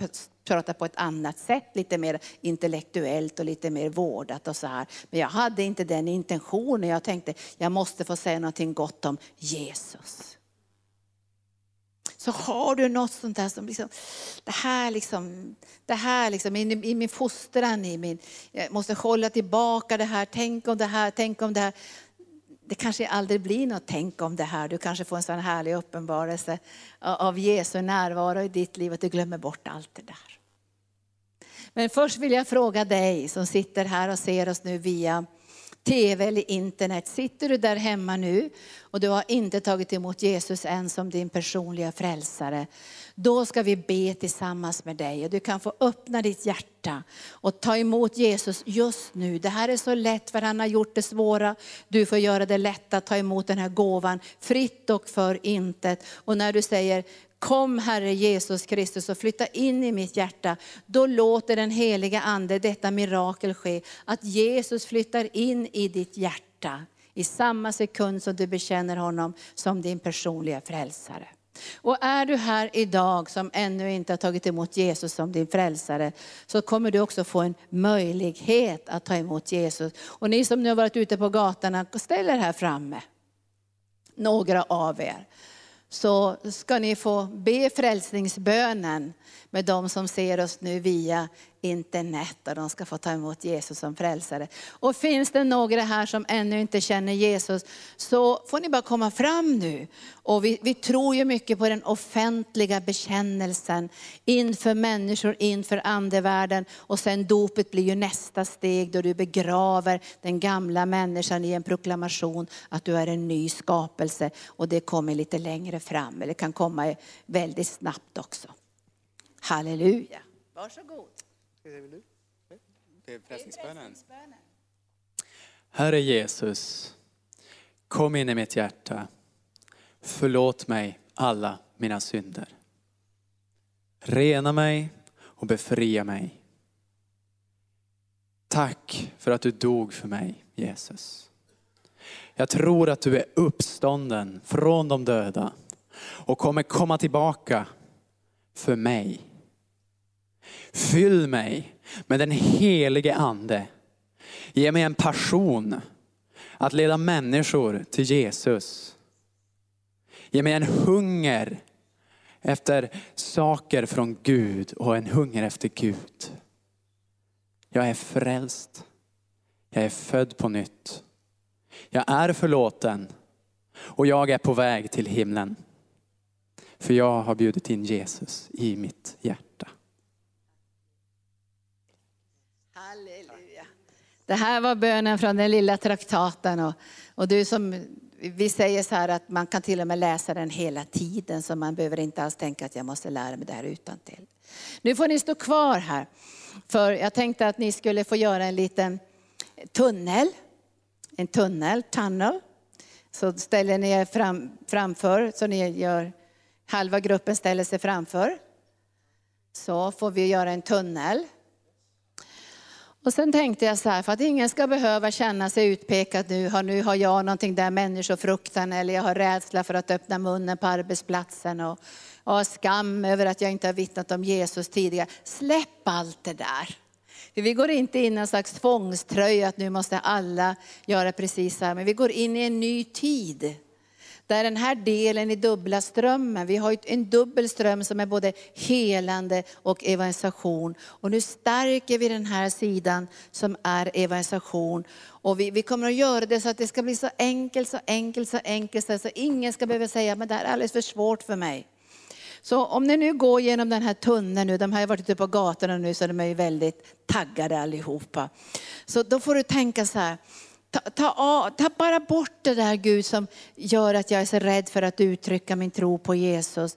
prata på ett annat sätt, lite mer intellektuellt och lite mer vårdat och så här. Men jag hade inte den intentionen. Jag tänkte, jag måste få säga någonting gott om Jesus så har du något sånt där som liksom, det här liksom, det här liksom i, i min fostran, i min, jag måste hålla tillbaka det här, tänk om det här, tänk om det här. Det kanske aldrig blir något tänk om det här. Du kanske får en sån härlig uppenbarelse av Jesu närvaro i ditt liv att du glömmer bort allt det där. Men först vill jag fråga dig som sitter här och ser oss nu via tv eller internet. Sitter du där hemma nu och du har inte tagit emot Jesus än som din personliga frälsare. Då ska vi be tillsammans med dig och du kan få öppna ditt hjärta och ta emot Jesus just nu. Det här är så lätt för han har gjort det svåra. Du får göra det lätt att ta emot den här gåvan fritt och för intet. Och när du säger Kom Herre Jesus Kristus och flytta in i mitt hjärta. Då låter den heliga Ande detta mirakel ske. Att Jesus flyttar in i ditt hjärta i samma sekund som du bekänner honom som din personliga frälsare. Och är du här idag som ännu inte har tagit emot Jesus som din frälsare, så kommer du också få en möjlighet att ta emot Jesus. Och ni som nu har varit ute på gatorna, ställ er här framme. Några av er så ska ni få be frälsningsbönen med de som ser oss nu via internet och de ska få ta emot Jesus som frälsare. Och finns det några här som ännu inte känner Jesus så får ni bara komma fram nu. Och vi, vi tror ju mycket på den offentliga bekännelsen inför människor, inför andevärlden. Och sen dopet blir ju nästa steg då du begraver den gamla människan i en proklamation att du är en ny skapelse. Och det kommer lite längre fram, eller kan komma väldigt snabbt också. Halleluja. Varsågod. Det är frälsningsbönen. Herre Jesus, kom in i mitt hjärta. Förlåt mig alla mina synder. Rena mig och befria mig. Tack för att du dog för mig, Jesus. Jag tror att du är uppstånden från de döda och kommer komma tillbaka för mig. Fyll mig med den helige ande. Ge mig en passion att leda människor till Jesus. Ge mig en hunger efter saker från Gud och en hunger efter Gud. Jag är frälst. Jag är född på nytt. Jag är förlåten och jag är på väg till himlen. För jag har bjudit in Jesus i mitt hjärta. Halleluja. Det här var bönen från den lilla traktaten. Och, och du som, vi säger så här att man kan till och med läsa den hela tiden. Så man behöver inte alls tänka att jag måste lära mig det här utan till. Nu får ni stå kvar här. För jag tänkte att ni skulle få göra en liten tunnel. En tunnel, tunnel. Så ställer ni er fram, framför, så ni gör, halva gruppen ställer sig framför. Så får vi göra en tunnel. Och sen tänkte jag så här, för att ingen ska behöva känna sig utpekad nu, har, nu har jag någonting där människofruktan eller jag har rädsla för att öppna munnen på arbetsplatsen och, och har skam över att jag inte har vittnat om Jesus tidigare. Släpp allt det där. För vi går inte in i en slags tvångströja att nu måste alla göra precis så här, men vi går in i en ny tid. Där den här delen i dubbla strömmen, vi har en dubbel ström som är både helande och evangelisation. Och nu stärker vi den här sidan som är evangelisation. Och vi, vi kommer att göra det så att det ska bli så enkelt, så enkelt, så enkelt, så ingen ska behöva säga, men det här är alldeles för svårt för mig. Så om ni nu går genom den här tunneln nu, de har ju varit ute på gatorna nu så de är ju väldigt taggade allihopa. Så då får du tänka så här, ta, ta, ta bara bort det där Gud som gör att jag är så rädd för att uttrycka min tro på Jesus.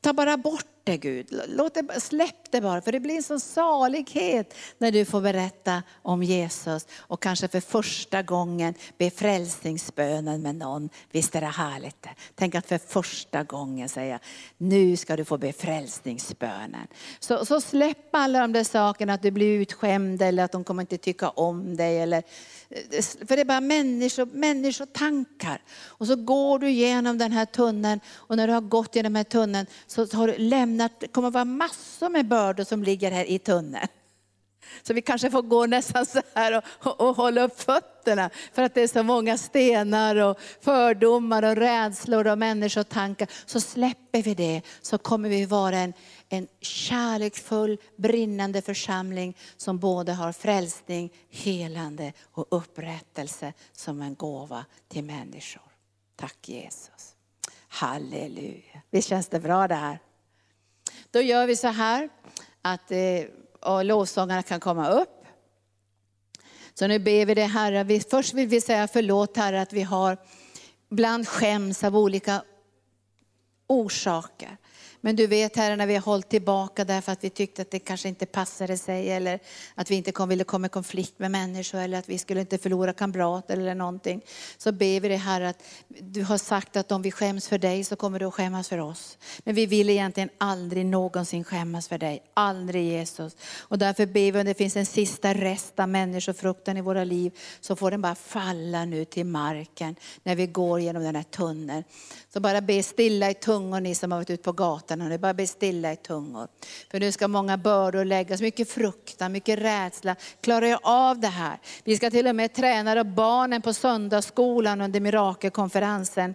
Ta bara bort det Gud, Låt det, släpp det bara. För det blir en sån salighet när du får berätta om Jesus. Och kanske för första gången be frälsningsbönen med någon. Visst är det härligt? Det? Tänk att för första gången säga, nu ska du få be frälsningsbönen. Så, så släpp alla de där sakerna, att du blir utskämd eller att de kommer inte tycka om dig. Eller, för det är bara människor, människotankar. Och så går du genom den här tunneln och när du har gått genom den här tunneln så har du lämnat, det kommer att vara massor med bördor som ligger här i tunneln. Så vi kanske får gå nästan så här och, och, och, hålla upp fötterna för att det är så många stenar och fördomar och rädslor och människotankar. Så släpper vi det så kommer vi vara en, en kärleksfull, brinnande församling som både har frälsning, helande och upprättelse som en gåva till människor. Tack Jesus. Halleluja. Visst känns det bra det här? Då gör vi så här att eh, och lovsångarna kan komma upp. Så nu ber vi det Herre, först vill vi säga förlåt Herre att vi har bland skäms av olika orsaker. Men du vet Herre när vi har hållit tillbaka därför att vi tyckte att det kanske inte passade sig eller att vi inte kom, ville komma i konflikt med människor eller att vi skulle inte förlora kamrater eller någonting. Så ber vi dig Herre att du har sagt att om vi skäms för dig så kommer du att skämmas för oss. Men vi vill egentligen aldrig någonsin skämmas för dig. Aldrig Jesus. Och därför ber vi om det finns en sista rest av människofrukten i våra liv så får den bara falla nu till marken när vi går genom den här tunneln. Så bara be stilla i tungor ni som har varit ute på gatan. Och bara bli stilla i tungor. För nu ska många bördor läggas, mycket fruktan, mycket rädsla. Klarar jag av det här? Vi ska till och med träna barnen på söndagsskolan under mirakelkonferensen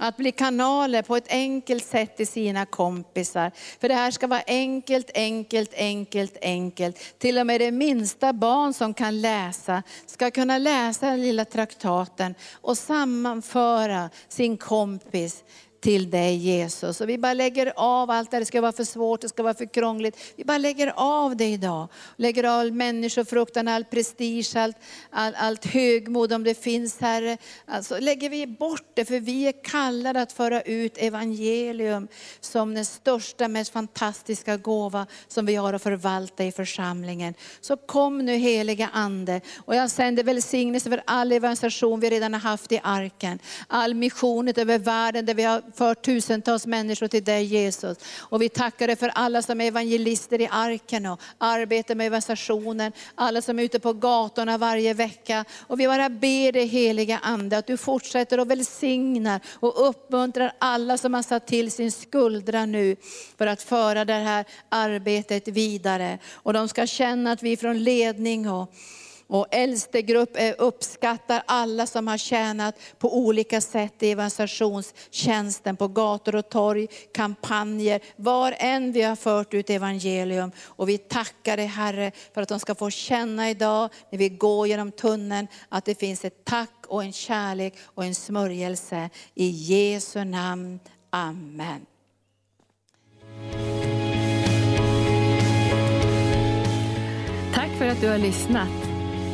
att bli kanaler på ett enkelt sätt till sina kompisar. För det här ska vara enkelt, enkelt, enkelt, enkelt. Till och med det minsta barn som kan läsa ska kunna läsa den lilla traktaten och sammanföra sin kompis till dig Jesus. Och vi bara lägger av allt det det ska vara för svårt, det ska vara för krångligt. Vi bara lägger av det idag. Lägger av människofruktan, all prestige, allt, all, allt högmod om det finns Herre. Alltså lägger vi bort det för vi är kallade att föra ut evangelium som den största, mest fantastiska gåva som vi har att förvalta i församlingen. Så kom nu heliga Ande och jag sänder välsignelse för all evangelisation vi redan har haft i arken. All mission över världen där vi har för tusentals människor till dig Jesus. Och vi tackar dig för alla som är evangelister i arken och arbetar med evangelisationen. Alla som är ute på gatorna varje vecka. Och vi bara ber dig heliga Ande att du fortsätter och välsignar och uppmuntrar alla som har satt till sin skuldra nu för att föra det här arbetet vidare. Och de ska känna att vi från ledning och och äldstegrupp eh, uppskattar alla som har tjänat på olika sätt i evangelisationstjänsten på gator och torg, kampanjer, var än vi har fört ut evangelium. Och vi tackar dig Herre för att de ska få känna idag när vi går genom tunneln att det finns ett tack och en kärlek och en smörjelse. I Jesu namn. Amen. Tack för att du har lyssnat.